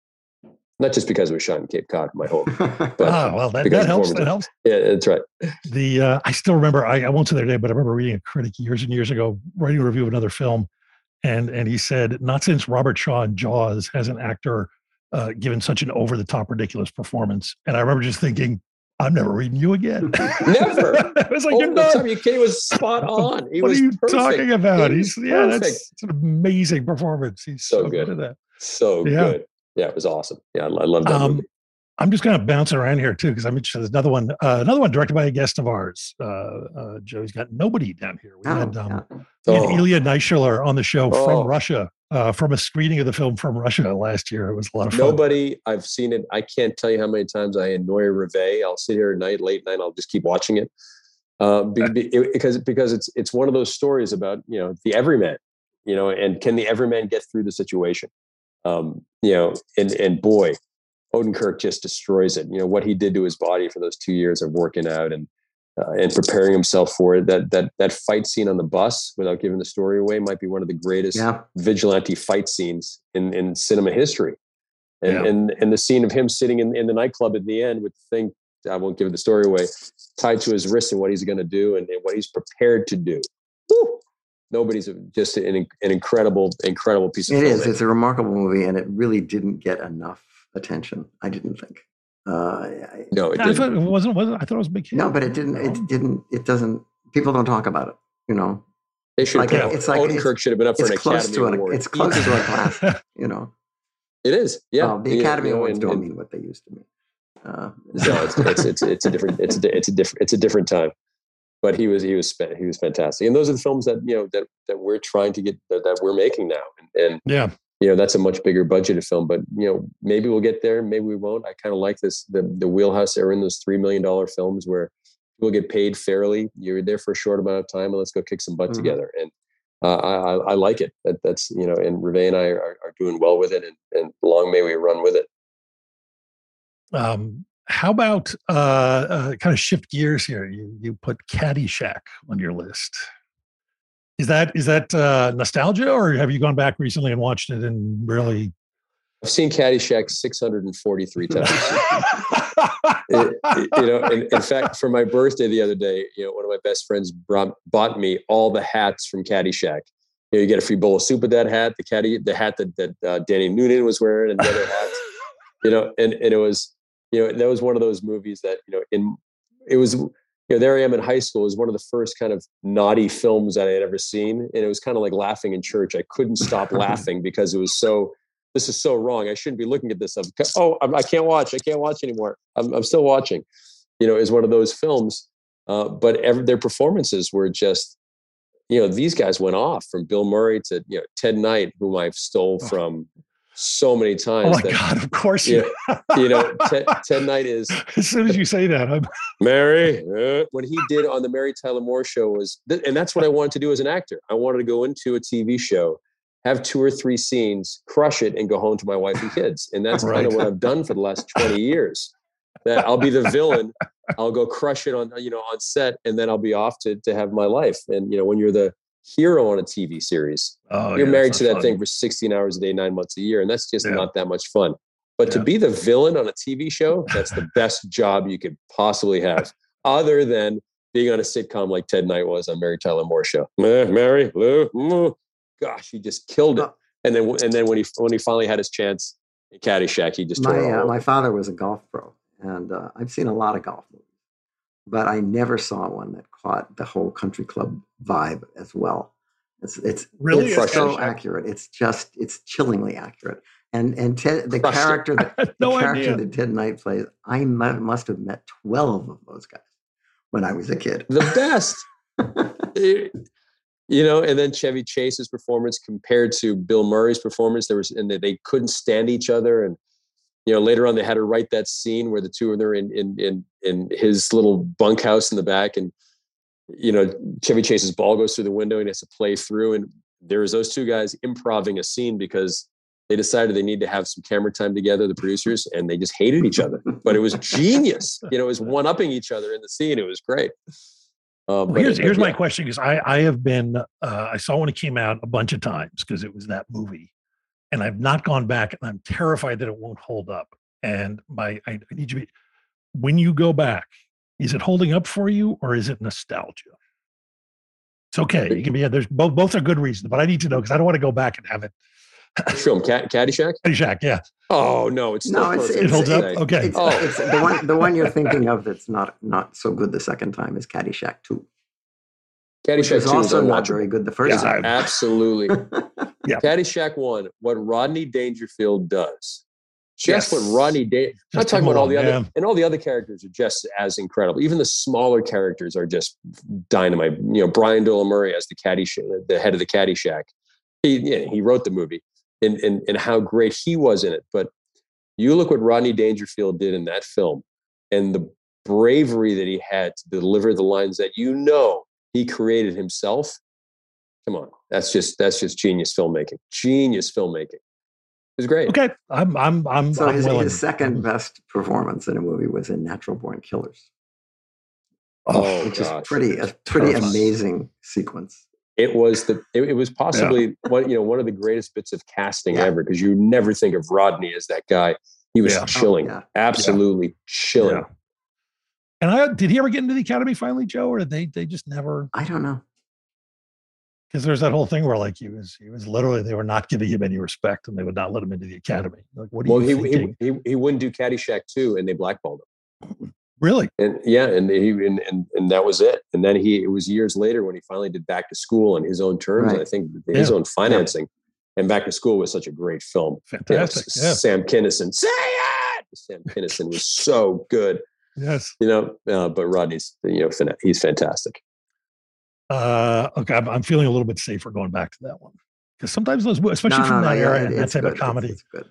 Not just because it was shot in Cape Cod, my home. But ah, well, that, because that helps. That helps. Yeah, that's right. The uh, I still remember. I, I won't say their name, but I remember reading a critic years and years ago writing a review of another film, and and he said, not since Robert Shaw in Jaws has an actor uh, given such an over the top ridiculous performance. And I remember just thinking, I'm never reading you again. Never. I was like, All you're the not. time, you kidding was spot on. He what was are you perfect. talking about? He's was yeah, that's perfect. it's an amazing performance. He's So so, good. good at that. So Yeah. good. Yeah, it was awesome. Yeah, I, I love that Um, movie. I'm just kind of bouncing around here too because I'm interested. There's another one, uh, another one directed by a guest of ours. Uh, uh, Joey's got nobody down here. We Oh, had, um, yeah. we had Oh. Ilya Naishuller on the show Oh. from Russia, uh, from a screening of the film from Russia last year. It was a lot of fun. Nobody, I've seen it. I can't tell you how many times I annoy Ruvé. I'll sit here at night, late night. I'll just keep watching it uh, because because it's it's one of those stories about you know the everyman, you know, and can the everyman get through the situation? Um, you know, and and boy, Odenkirk just destroys it. You know what he did to his body for those two years of working out and uh, and preparing himself for it. That that that fight scene on the bus, without giving the story away, might be one of the greatest Yeah. vigilante fight scenes in, in cinema history. And, Yeah. and and the scene of him sitting in, in the nightclub at the end with the thing, I won't give the story away, tied to his wrist and what he's going to do and, and what he's prepared to do. Woo! Nobody's just an, an incredible, incredible piece of It is. It's a remarkable movie, and it really didn't get enough attention. I didn't think. Uh, No, it I didn't. thought it wasn't. wasn't I thought it was a big hit. no, but it didn't. No? It didn't. It doesn't. People don't talk about it. You know, They should like- it's like- Odenkirk should have been up for it's an close Academy to an. Award. It's close to a classic. You know, It is. Yeah. Well, the Yeah, Academy you know, Awards and- don't and- mean what they used to mean. Uh, No, it's it's it's, it's a different it's a it's a different it's a different time. But he was he was spa- he was fantastic, and those are the films that you know that that we're trying to get that, that we're making now, and, and Yeah. You know that's a much bigger budgeted film. But you know maybe we'll get there, maybe we won't. I kind of like this the the wheelhouse era in those three million dollar films where people get paid fairly. You're there for a short amount of time, and let's go kick some butt Mhm. together. And uh, I, I I like it. That that's you know, and Ruvé and I are, are doing well with it, and and long may we run with it. Um, how about uh, uh, kind of shift gears here? You you put Caddyshack on your list. Is that is that uh, nostalgia, or have you gone back recently and watched it and really? I've seen Caddyshack 643 times. It- it- you know, in, in fact, for my birthday the other day, you know, one of my best friends brought, bought me all the hats from Caddyshack. You know, you get a free bowl of soup with that hat, the caddy, the hat that, that uh, Danny Noonan was wearing, and the other hats. You know, and and it was, you know, that was one of those movies that you know, in it was, you know, there I am in high school. It was one of the first kind of naughty films that I had ever seen, and it was kind of like laughing in church. I couldn't stop laughing because it was so this is so wrong. I shouldn't be looking at this. I'm, oh, I'm, I can't watch. I can't watch anymore. I'm, I'm still watching. You know, is one of those films. Uh, but every, their performances were just, you know, these guys went off from Bill Murray to you know Ted Knight, whom I've stole from so many times. Oh my that, god! Of course you you. know, you know Ted, Ted Knight is as soon as you say that, I'm Mary. uh, What he did on the Mary Tyler Moore show was, and that's what I wanted to do as an actor. I wanted to go into a TV show, have two or three scenes, crush it, and go home to my wife and kids. And that's kind of what I've done for the last 20 years. That I'll be the villain, I'll go crush it on, you know, on set, and then I'll be off to to have my life. And you know, when you're the hero on a TV series, oh, you're yeah, married to that fun. thing for 16 hours a day, nine months a year, and that's just Yeah. not that much fun. But to be the villain on a TV show, that's the best job you could possibly have, other than being on a sitcom like Ted Knight was on Mary Tyler Moore show. Mary, Lou, gosh, he just killed it. And then and then when he when he finally had his chance in Caddyshack, he just my uh, my father was a golf pro, and uh, I've seen a lot of golf movies, but I never saw one that caught the whole country club vibe as well. It's it's Really? it's Crushed so accurate. It's just it's chillingly accurate. And and Ted, the Crushed character that no the character idea. that Ted Knight plays, I must have met twelve of those guys when I was a kid. the best. Eh, you know, and then Chevy Chase's performance compared to Bill Murray's performance, there was, and they, they couldn't stand each other. And you know, later on, they had to write that scene where the two of them are in in in in his little bunkhouse in the back, and you know, Chevy Chase's ball goes through the window and he has to play through, and there was those two guys improving a scene because they decided they need to have some camera time together, the producers, and they just hated each other. But it was genius. You know, it was one upping each other in the scene. It was great. Uh, Well, here's it- here's my question because I I have been uh, I saw when it came out a bunch of times because it was that movie, and I've not gone back and I'm terrified that it won't hold up. And my I, I need you to be when you go back, is it holding up for you or is it nostalgia? It's okay. You can be yeah, there's both both are good reasons, but I need to know because I don't want to go back and have it. film Cat, Caddyshack. Caddyshack, yeah, Oh no, it's still No, it's, perfect. it's It holds up? it's- Okay. It's, Oh. it's the one the one you're thinking of that's not not so good the second time is Caddyshack Two, which Caddyshack was two is also not very good the first Yeah, time. Absolutely. Yeah. Caddyshack one. What Rodney Dangerfield does. Just Yes. what Rodney Dan. I'm not talking about all the alone, other, and all the other characters are just as incredible. Even the smaller characters are just dynamite. You know, Brian Doyle Murray as the Caddyshack, the head of the Caddyshack. He yeah, he wrote the movie, and and and how great he was in it. But you look what Rodney Dangerfield did in that film, and the bravery that he had to deliver the lines that you know he created himself. Come on, that's just that's just genius filmmaking. Genius filmmaking. It was great. okay. I'm I'm I'm, So I'm his, his second best performance in a movie was in Natural Born Killers, Oh, oh which gosh. is pretty a pretty Terrifying. amazing sequence. It was the it, it was possibly one you know one of the greatest bits of casting Yeah. ever because you never think of Rodney as that guy. He was Yeah. Oh, chilling, yeah. absolutely chilling. Yeah. And I did he ever get into the academy finally, Joe, or did they they just never? I don't know. Because there's that whole thing where like he was he was literally they were not giving him any respect and they would not let him into the academy. Like what are Well, you he, he he he wouldn't do Caddyshack two, and they blackballed him. really? And yeah, and he and, and and that was it. And then he it was years later when he finally did Back to School on his own terms. and I think his Yeah. own financing. And Back to School was such a great film. You know, Fantastic. S- Yeah. Sam Kinison, say it. Sam Kinison was so good. Yes. You know, uh, but Rodney's you know he's fantastic. Uh, okay, I'm, I'm feeling a little bit safer going back to that one because sometimes those, especially No, from no, no, that yeah, era it- and that type good. of comedy, It's good.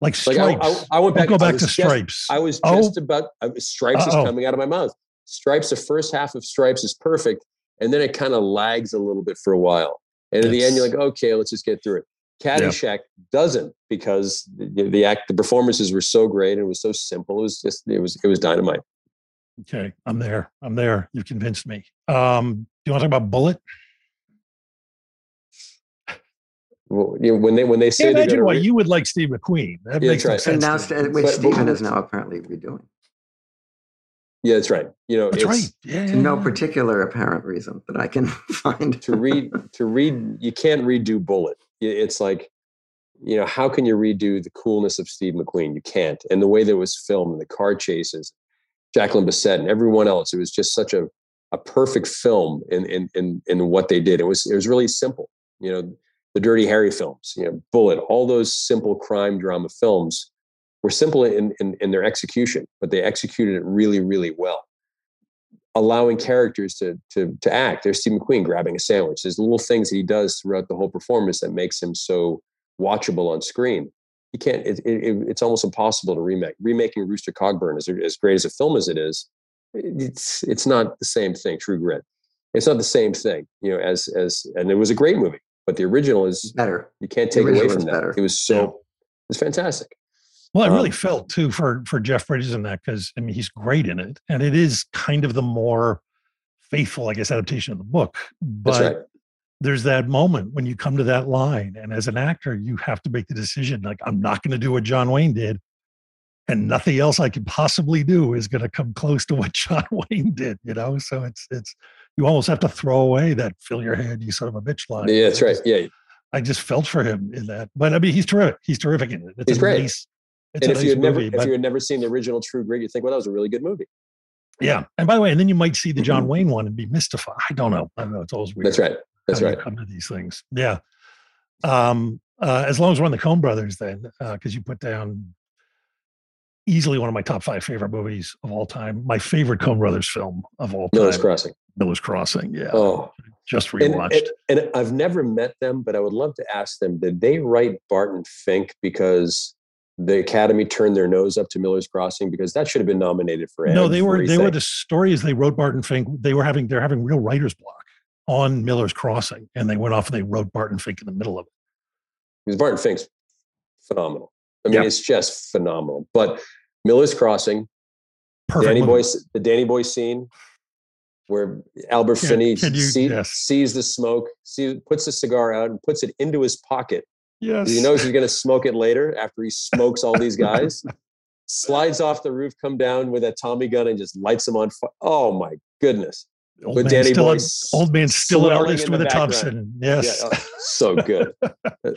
like Like I, Stripes. I, I went I'll back. go back was to just- Stripes. I was Oh. just about I, Stripes Uh-oh. is coming out of my mouth. Stripes, the first half of Stripes is perfect, and then it kind of lags a little bit for a while. And in the end, you're like, okay, let's just get through it. Caddyshack doesn't because the, the act, the performances were so great and it was so simple. It was just, it was, it was dynamite. Okay, I'm there. I'm there. You've convinced me. Um, do you want to talk about Bullitt? Well, you know, when they when they say Can't imagine why re- you would like Steve McQueen. That Yeah, makes that's no right. And sense. now, to me. St- which But- but- Steven is now apparently redoing yeah, that's right. You know, That's it's right. Yeah, yeah, no particular apparent reason that I can find. to read to read. You can't redo Bullitt. It's like, you know, how can you redo the coolness of Steve McQueen? You can't. And the way that was filmed, and the car chases, Jacqueline Bisset, and everyone else. It was just such a a perfect film in in in in what they did. It was it was really simple. You know, the Dirty Harry films, you know, Bullitt, all those simple crime drama films were simple in, in, in their execution, but they executed it really, really well. Allowing characters to to to act. There's Steve McQueen grabbing a sandwich. There's little things that he does throughout the whole performance that makes him so watchable on screen. You can't. It, it, it's almost impossible to remake. Remaking Rooster Cogburn, as as great as a film as it is, it's it's not the same thing. True Grit. It's not the same thing. You know, as as and it was a great movie, but the original is Better. you can't take away from that. better. It was so Yeah. it was fantastic. Well, I really Um, felt too for for Jeff Bridges in that because I mean he's great in it, and it is kind of the more faithful, I guess, adaptation of the book. But right. there's that moment when you come to that line, and as an actor, you have to make the decision like I'm not going to do what John Wayne did, and nothing else I could possibly do is going to come close to what John Wayne did. You know, so it's it's you almost have to throw away that "fill your head, you son of a bitch" line. Yeah, that's right. just- Yeah, I just felt for him in that, but I mean, he's terrific. He's terrific in it. It's He's a great. Nice, it's and if nice you had never movie, if you had never seen the original True Grit, you'd think, well, that was a really good movie. Yeah. And by the way, and then you might see the John Mhm. Wayne one and be mystified. I don't know. I don't know. It's always weird. That's right. That's right. Come to these things. Yeah. Um, uh, as long as we're on the Coen brothers, then, because you put down easily one of my top five favorite movies of all time. My favorite Coen brothers film of all time. Miller's Crossing. Miller's Crossing. Yeah. Oh, Just and, rewatched. and, and I've never met them, but I would love to ask them: Did they write Barton Fink because the Academy turned their nose up to Miller's Crossing? Because that should have been nominated for. no, they were they were the stories they wrote Barton Fink. They were having they're having real writer's block on Miller's Crossing, and they went off and they wrote Barton Fink in the middle of it. because Barton Fink's phenomenal. I mean, Yeah. it's just phenomenal. But Miller's Crossing, Perfect. Danny movie. Boy, the Danny Boy scene where Albert Can- Finney can you- see- yes. sees the smoke, see, puts the cigar out and puts it into his pocket. Yes. He knows he's going to smoke it later after he smokes all these guys. Slides off the roof, come down with a Tommy gun and just lights them on fire. Oh my goodness! old With Danny still Boy old man still at snorting least with a. Thompson. Yes. Yeah, oh, so good.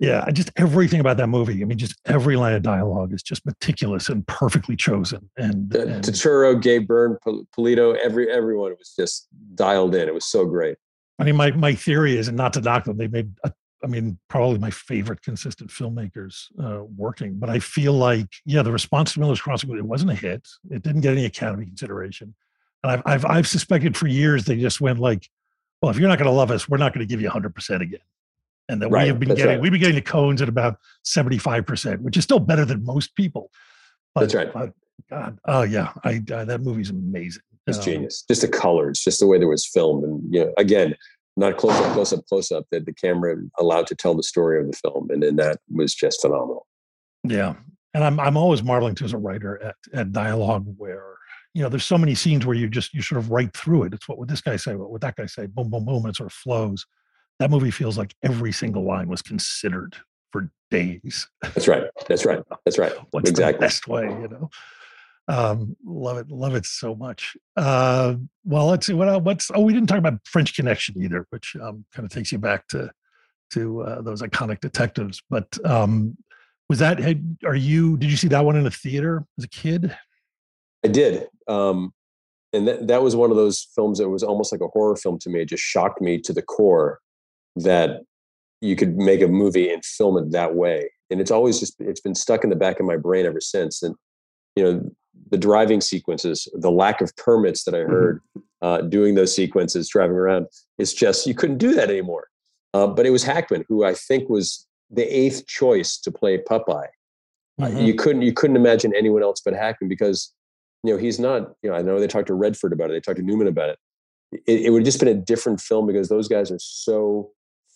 yeah, just everything about that movie. I mean, just every line of dialogue is just meticulous and perfectly chosen. And, Uh, and Turturro, Gabe Byrne, Polito, every everyone was just dialed in. It was so great. I mean, my my theory is, and not to knock them, they made. A, I mean, probably my favorite consistent filmmakers uh, working. But I feel like, yeah, the response to Miller's Crossing it wasn't a hit. It didn't get any Academy consideration, and I've I've, I've suspected for years they just went like, well, if you're not going to love us, we're not going to give you 100 percent again. And that we have been getting, right. we've been getting the Coens at about 75 percent, which is still better than most people. But, That's right. but God, oh yeah, I uh, that movie's amazing. It's Um, genius. Just the colors, just the way that it was filmed, and you know, again, not close up, close up, close up. That the camera allowed to tell the story of the film, and then that was just phenomenal. Yeah. And I'm I'm always marveling to as a writer at at dialogue where, you know, there's so many scenes where you just you sort of write through it. It's what would this guy say, what would that guy say, boom, boom, boom, and it sort of flows. That movie feels like every single line was considered for days. That's right. That's right. That's right. What's exactly. the best way, you know? Um, love it, love it so much. Uh, well, let's see what else. What's oh, we didn't talk about French Connection either, which um, kind of takes you back to to uh, those iconic detectives. But um, was that had, are you did you see that one in a theater as a kid? I did. Um, and that, that was one of those films that was almost like a horror film to me. It just shocked me to the core that you could make a movie and film it that way. and it's always just it's been stuck in the back of my brain ever since. And you know, the driving sequences, the lack of permits that I Mm-hmm. heard uh, doing those sequences, driving around, it's just you couldn't do that anymore. Uh, but it was Hackman who I think was the eighth choice to play Popeye. Uh, Mhm. you couldn't you couldn't imagine anyone else but Hackman because you know he's not you know I know they talked to Redford about it, they talked to Newman about it. It, it would have just been a different film because those guys are so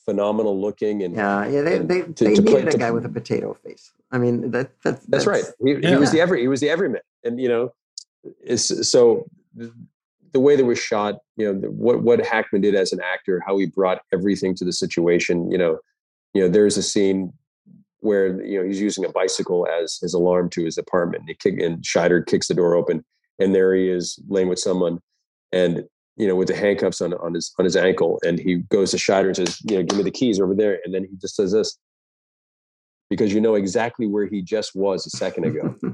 phenomenal looking and Yeah, yeah. They they, to- they to play- needed a to- guy with a potato face. I mean, that, that That's, right. He, he was the every he was the everyman, and you know, is so the, the way that was shot. You know, the, what what Hackman did as an actor, how he brought everything to the situation. You know, you know, there's a scene where you know he's using a bicycle as his alarm to his apartment. And he kick and Scheider kicks the door open, and there he is laying with someone, and you know, with the handcuffs on on his on his ankle, and he goes to Scheider and says, you know, give me the keys over there, and then he just says this. Because you know exactly where he just was a second ago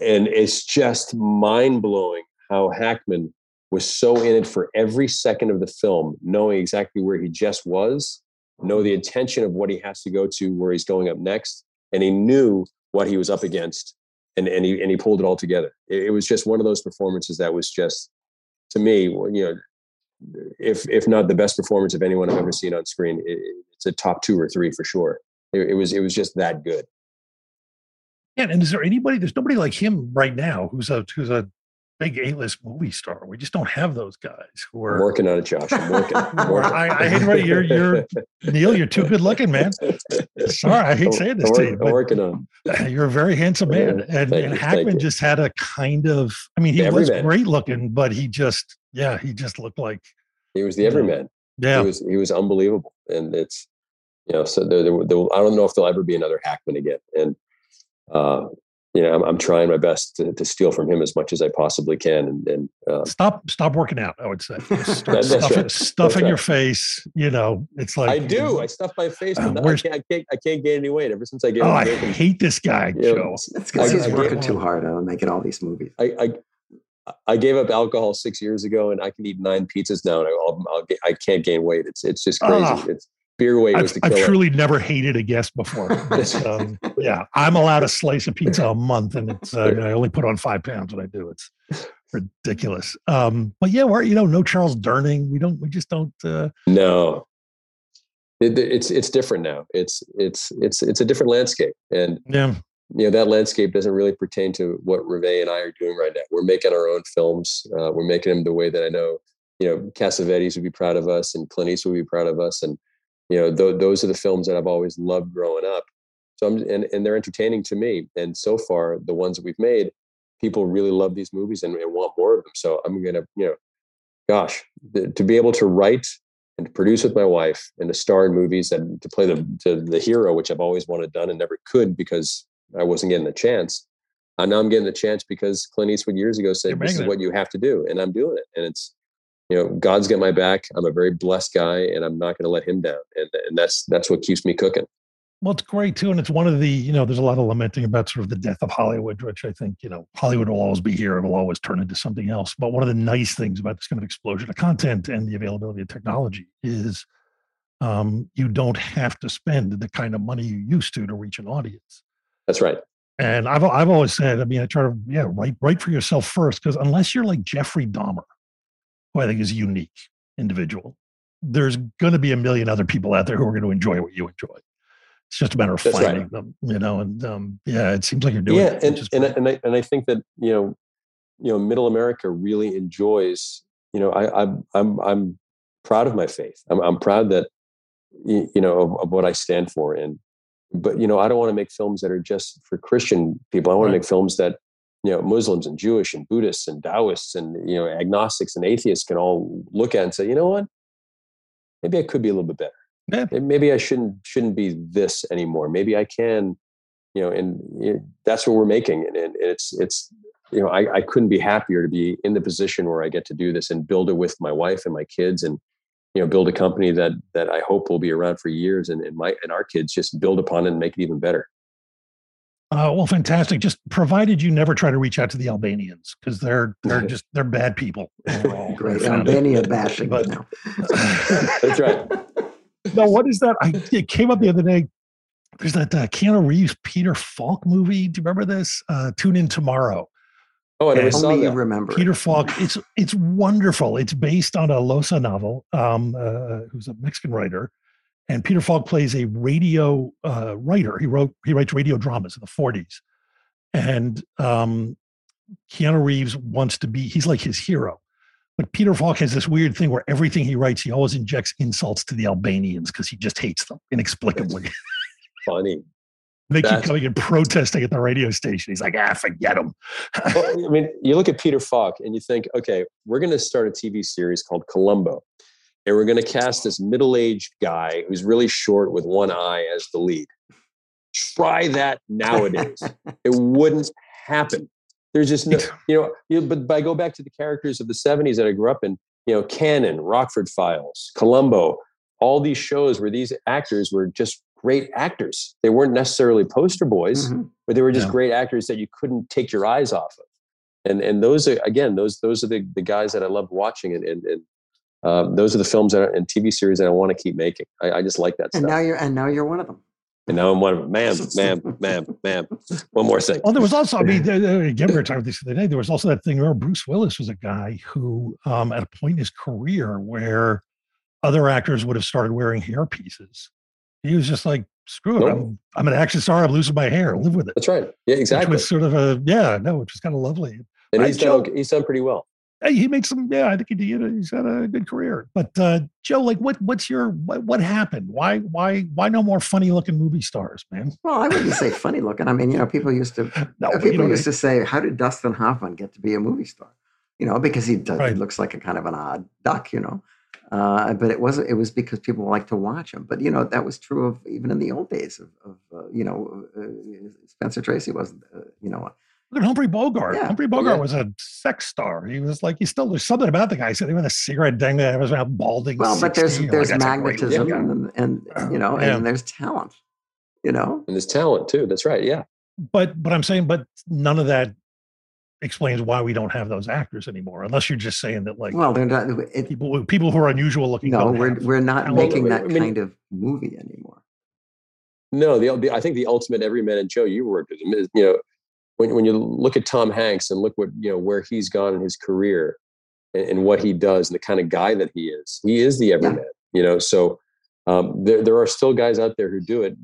and it's just mind blowing how Hackman was so in it for every second of the film, knowing exactly where he just was, know the intention of what he has to go to, where he's going up next, and he knew what he was up against, and and he and he pulled it all together. It, it was just one of those performances that was just, to me, you know, if if not the best performance of anyone I've ever seen on screen, it, it's a top two or three for sure. It, it was it was just that good. Yeah, and is there anybody? There's nobody like him right now who's a who's a big A-list movie star. We just don't have those guys who I'm are. working on it, Josh. I'm working. I'm working. I, I hate you're you're Neal. You're too good looking, man. Sorry, I hate saying this I'm, to you, I'm working on. you're a very handsome man. Yeah, And, and you, Hackman just had a kind of. I mean, he was great looking, but he just yeah, he just looked like He was the everyman. yeah. He was he was unbelievable, and it's you know so there, there, there, I don't know if there'll ever be another Hackman again, and uh, you know I'm, I'm trying my best to, to steal from him as much as I possibly can, and, and uh, Stop stop working out. I would say Just start That- that's stuffing, right. stuffing That's your face. You know, it's like I do. I stuff my face, Uh, but no, I can't, I can't I can't gain any weight ever since I gave Oh, up I drinking. hate this guy, You know, Joe. That's because I- he's I working too hard on making all these movies. I, I I gave up alcohol six years ago, and I can eat nine pizzas now, and I'll, I'll get, I can't gain weight. It's it's just crazy. Ah. it's beer weight I've, the I've truly never hated a guest before. But, um, yeah, I'm allowed a slice of pizza a month, and it's uh, I only put on five pounds when I do. It's ridiculous. Um, but yeah, we're you know no Charles Durning. We don't. We just don't. Uh, No, it, it's it's different now. It's it's it's it's a different landscape, and yeah, you know that landscape doesn't really pertain to what Ruvé and I are doing right now. We're making our own films. Uh, we're making them the way that I know you know Cassavetes would be proud of us, and Clint Eastwood would be proud of us, and you know th- those are the films that I've always loved growing up. So I'm and and they're entertaining to me. And so far, the ones that we've made, people really love these movies and, and want more of them. So I'm gonna you know, gosh, th- to be able to write and to produce with my wife and to star in movies and to play the to the hero, which I've always wanted done and never could because I wasn't getting the chance. And now I'm getting the chance because Clint Eastwood years ago said, "This is it. what you have to do," and I'm doing it. And it's, you know, God's got my back. I'm a very blessed guy, and I'm not going to let Him down. And and that's that's what keeps me cooking. well, it's great too, and it's one of the you know. There's a lot of lamenting about sort of the death of Hollywood, which I think you know Hollywood will always be here. It'll always turn into something else. But one of the nice things about this kind of explosion of content and the availability of technology is um, you don't have to spend the kind of money you used to to reach an audience. That's right. And I've I've always said, I mean, I try to yeah, write write for yourself first because unless you're like Jeffrey Dahmer, who I think is a unique individual, there's going to be a million other people out there who are going to enjoy what you enjoy. It's just a matter of That's right. finding them, you know. And um, yeah, it seems like you're doing yeah, it. and and I, and I and I think that you know, you know, Middle America really enjoys. You know, I, I'm I'm I'm proud of my faith. I'm I'm proud that you know of, of what I stand for. And but you know, I don't want to make films that are just for Christian people. I want Right. to make films that you know Muslims and Jewish and Buddhists and Taoists and you know agnostics and atheists can all look at and say, you know what, maybe I could be a little bit better Yeah. Maybe I shouldn't shouldn't be this anymore. Maybe I can, you know, and you know, that's what we're making. And, and it's it's you know I, I couldn't be happier to be in the position where I get to do this and build it with my wife and my kids and you know build a company that that I hope will be around for years and, and my and our kids just build upon it and make it even better. Uh, well, fantastic. Just provided you never try to reach out to the Albanians because they're they're just they're bad people. overall. Great I found it. Albania bashing But- now. That's right. no, what is that? I it came up the other day. there's that uh, Keanu Reeves Peter Falk movie. Do you remember this? Uh, Tune in tomorrow. Oh, I never And saw you that. remember. Peter Falk. It's it's wonderful. It's based on a Llosa novel, um, uh, who's a Mexican writer, and Peter Falk plays a radio uh, writer. He wrote he writes radio dramas in the 40s, and um, Keanu Reeves wants to be. He's like his hero, but Peter Falk has this weird thing where everything he writes, he always injects insults to the Albanians because he just hates them inexplicably. Funny. they keep coming and protesting at the radio station. He's like, ah, forget them. Well, I mean, you look at Peter Falk and you think, okay, we're going to start a TV series called Columbo, and we're going to cast this middle-aged guy who's really short with one eye as the lead. Try that nowadays. it wouldn't happen. There's just no, you know, you, but by go back to the characters of the 70s that I grew up in, you know, Cannon, Rockford Files, Columbo, all these shows where these actors were just great actors. They weren't necessarily poster boys, Mhm. but they were just Yeah. great actors that you couldn't take your eyes off of. And and those are again those those are the, the guys that I love watching and and, and um, those are the films that are, and TV series that I want to keep making. I, I just like that And stuff. now you're and now you're one of them. and now I'm one of them. Ma'am, ma'am, ma'am, ma'am. One more thing. Well, there was also, I mean, there- there- again, we were talking about this the other day. There was also that thing where Bruce Willis was a guy who, um, at a point in his career where other actors would have started wearing hair pieces, he was just like, screw it. Nope. I'm, I'm an action star. I'm losing my hair. Live with it. That's right. Yeah, Which exactly. was sort of a, yeah, no, which was kind of lovely. And Right, he's Joe? done okay, he's done pretty well. Hey, he made some, yeah, I think he did. He's had a good career. But uh, Joe, like, what, what's your, what, what happened? Why, why, why no more funny looking movie stars, man? Well, I wouldn't say funny looking. I mean, you know, people used to No, Uh, but you people know, used to say, "How did Dustin Hoffman get to be a movie star?" You know, because he does, Right. he looks like a kind of an odd duck. You know, uh, but it wasn't. It was because people like to watch him. But you know, that was true of even in the old days of, of uh, you know, uh, Spencer Tracy wasn't. Uh, you know, Look at Humphrey Bogart. Yeah. Humphrey oh, Bogart Yeah. was a sex star. He was like, he still, there's something about the guy sitting with a cigarette dangling that was around balding. well, but there's there's like, "That's a great magnetism and, and you know, Yeah. and there's talent. You know, And there's talent too. That's right. Yeah. But, but I'm saying, but none of that explains why we don't have those actors anymore, unless you're just saying that like well, they're not. It, people, people who are unusual looking. no, we're we're not talent. making that I mean- kind of movie anymore. No, the, the I think the ultimate everyman and Joe, you worked with him is, you know, when when you look at Tom Hanks and look what, you know, where he's gone in his career and, and what he does and the kind of guy that he is. He is the everyman, you know. So um, there there are still guys out there who do it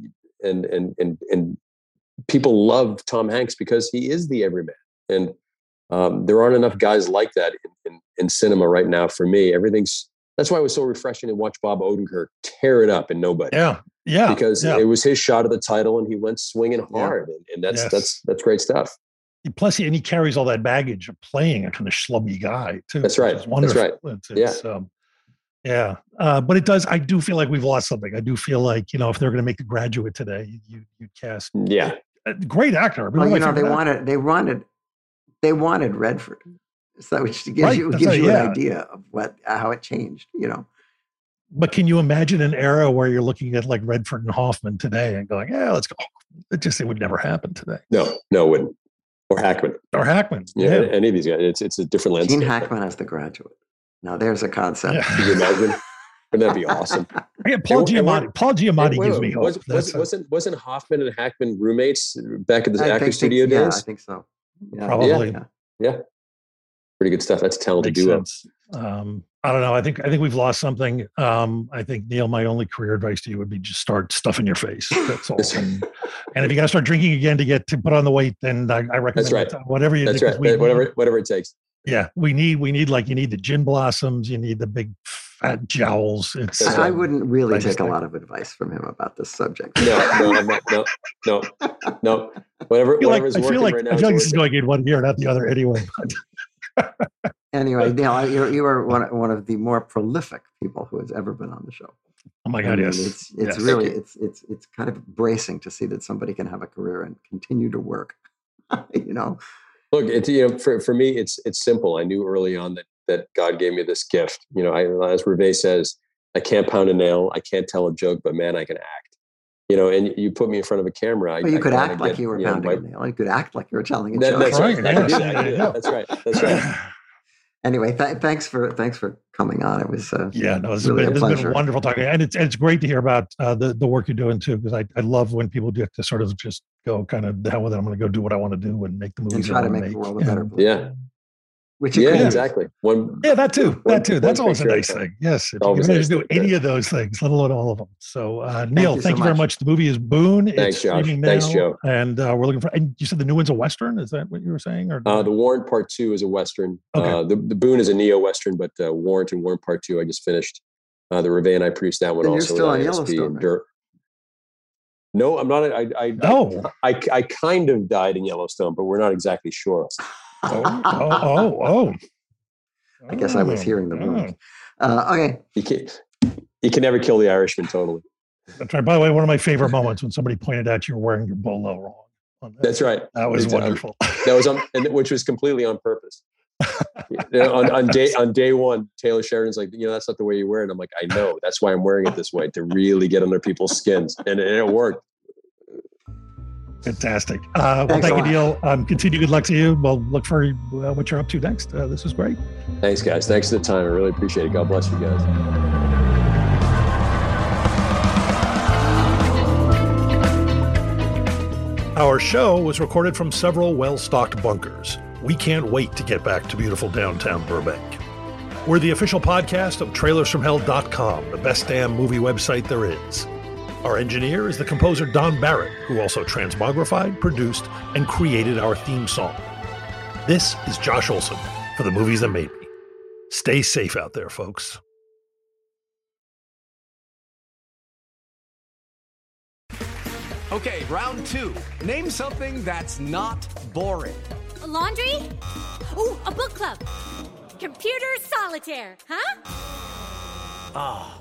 and and and and people love Tom Hanks because he is the everyman. And um, there aren't enough guys like that in, in, in cinema right now for me. Everything's that's why it was so refreshing to watch Bob Odenkirk tear it up and nobody yeah, yeah, because yeah. it was his shot of the title and he went swinging Yeah. hard and, and that's Yes. that's that's great stuff Plus, he, and he carries all that baggage of playing a kind of schlubby guy too. That's right. is That's right. It's, Yeah. um, yeah. Uh, but it does. I do feel like we've lost something. I do feel like you know if they're going to make the graduate today, you you, you cast yeah a great actor. Well, you know, they favorite wanted they wanted they wanted Redford, so which gives Right, you that's gives right, you yeah. an idea of what how it changed. You know, But can you imagine an era where you're looking at like Redford and Hoffman today and going, yeah, let's go. It just, it would never happen today. no no it wouldn't or hackman Or Hackman. yeah, Yeah. any of these guys it's it's a different landscape Gene Hackman as the graduate. Now there's a concept. Yeah. Could you imagine wouldn't that be awesome Yeah, Paul And- and Giamatti. what- Paul Giamatti Wait, gives wait, me hope. Was, was, a, wasn't, wasn't Hoffman and Hackman roommates back at the I actor think- studio think, yeah, days I think so. Yeah. Probably. Yeah. yeah pretty good stuff that's a talented makes duo sense. Um, I don't know. I think I think we've lost something. Um, I think Neal, my only career advice to you would be just start stuffing your face. That's all. And, and if you got to start drinking again to get to put on the weight, then I, I recommend right. that, whatever you that's do. 'cause right we need- whatever whatever it takes yeah, we need we need like you need the gin blossoms. You need the big fat jowls. It's That's I, I wouldn't really I just take a lot of advice from him about this subject. no no I'm not, no no no whatever I feel like, whatever's I working feel like, right now I is feel like this is going in one ear, not the other anyway. Anyway, Neal, you you are one one of the more prolific people who has ever been on the show. Oh my I God, mean, yes. It's it's Yes. Really it's it's it's kind of bracing to see that somebody can have a career and continue to work. you know, Look, it's you know, for, for me, it's it's simple. I knew early on that that God gave me this gift. You know, I, as Ruvé says, I can't pound a nail, I can't tell a joke, but man, I can act. You know, and you put me in front of a camera. I, well, you I could kinda act like you were know, pounding my- a nail. You could act like you were telling a That- joke. that's right. Right, I can do yes, that. I can do yeah. That's right. That's right. Anyway, th- thanks for thanks for coming on. It was uh, Yeah, no, this really has a been, this has pleasure. been wonderful talking, and it's and it's great to hear about uh, the the work you're doing too. Because I, I love when people get to sort of just go kind of the hell with it. I'm going to go do what I want to do and make the movies. and try to wanna make the world a better And- place. Yeah. Which Yeah, couldn't exactly. One. Yeah, that too. One- That too. That's always a picture at a nice thing. Yes, if you Always can manage nice to do any of those things, let alone all of them. So, uh, Neal, you thank so you very much. much. The movie is Boon. Thanks, it's Josh. now, Thanks, Joe. And uh, we're looking for. And you said the new one's a western. Is that what you were saying? Or Uh, the Warrant Part Two is a western. Okay. Uh, the the Boon is a neo western, but uh, Warrant and Warrant Part Two I just finished. Uh, the Ruvé and I produced that one And you're also. still with on ISP Yellowstone, and right? No, I'm not. I I, no. I I kind of died in Yellowstone, but we're not exactly sure. oh, oh, oh, oh. I guess I was Oh, hearing the oh. rumors. Uh, okay, You can you can never kill the Irishman totally. That's right. By the way, one of my favorite moments when somebody pointed out you were wearing your bolo wrong. on that. That's right. That was It's, um, wonderful. That was on, and which was completely on purpose. You know, on, on day on day one, Taylor Sheridan's like, you know, that's not the way you wear it. I'm like, I know. That's why I'm wearing it this way to really get under people's skins, and, and it worked. Fantastic. Uh, well, Thanks thank you. Neal. Um, continue good luck to you. We'll look for uh, what you're up to next. Uh, this was great. Thanks, guys. Thanks for the time. I really appreciate it. God bless you guys. Our show was recorded from several well stocked bunkers. We can't wait to get back to beautiful downtown Burbank. We're the official podcast of trailersfromhell.com, the best damn movie website there is. Our engineer is the composer Don Barrett, who also transmogrified, produced, and created our theme song. This is Josh Olson for the movies that made me. Stay safe out there, folks. Okay, round two. Name something that's not boring. A laundry? Ooh, a book club. Computer solitaire, huh? Ah,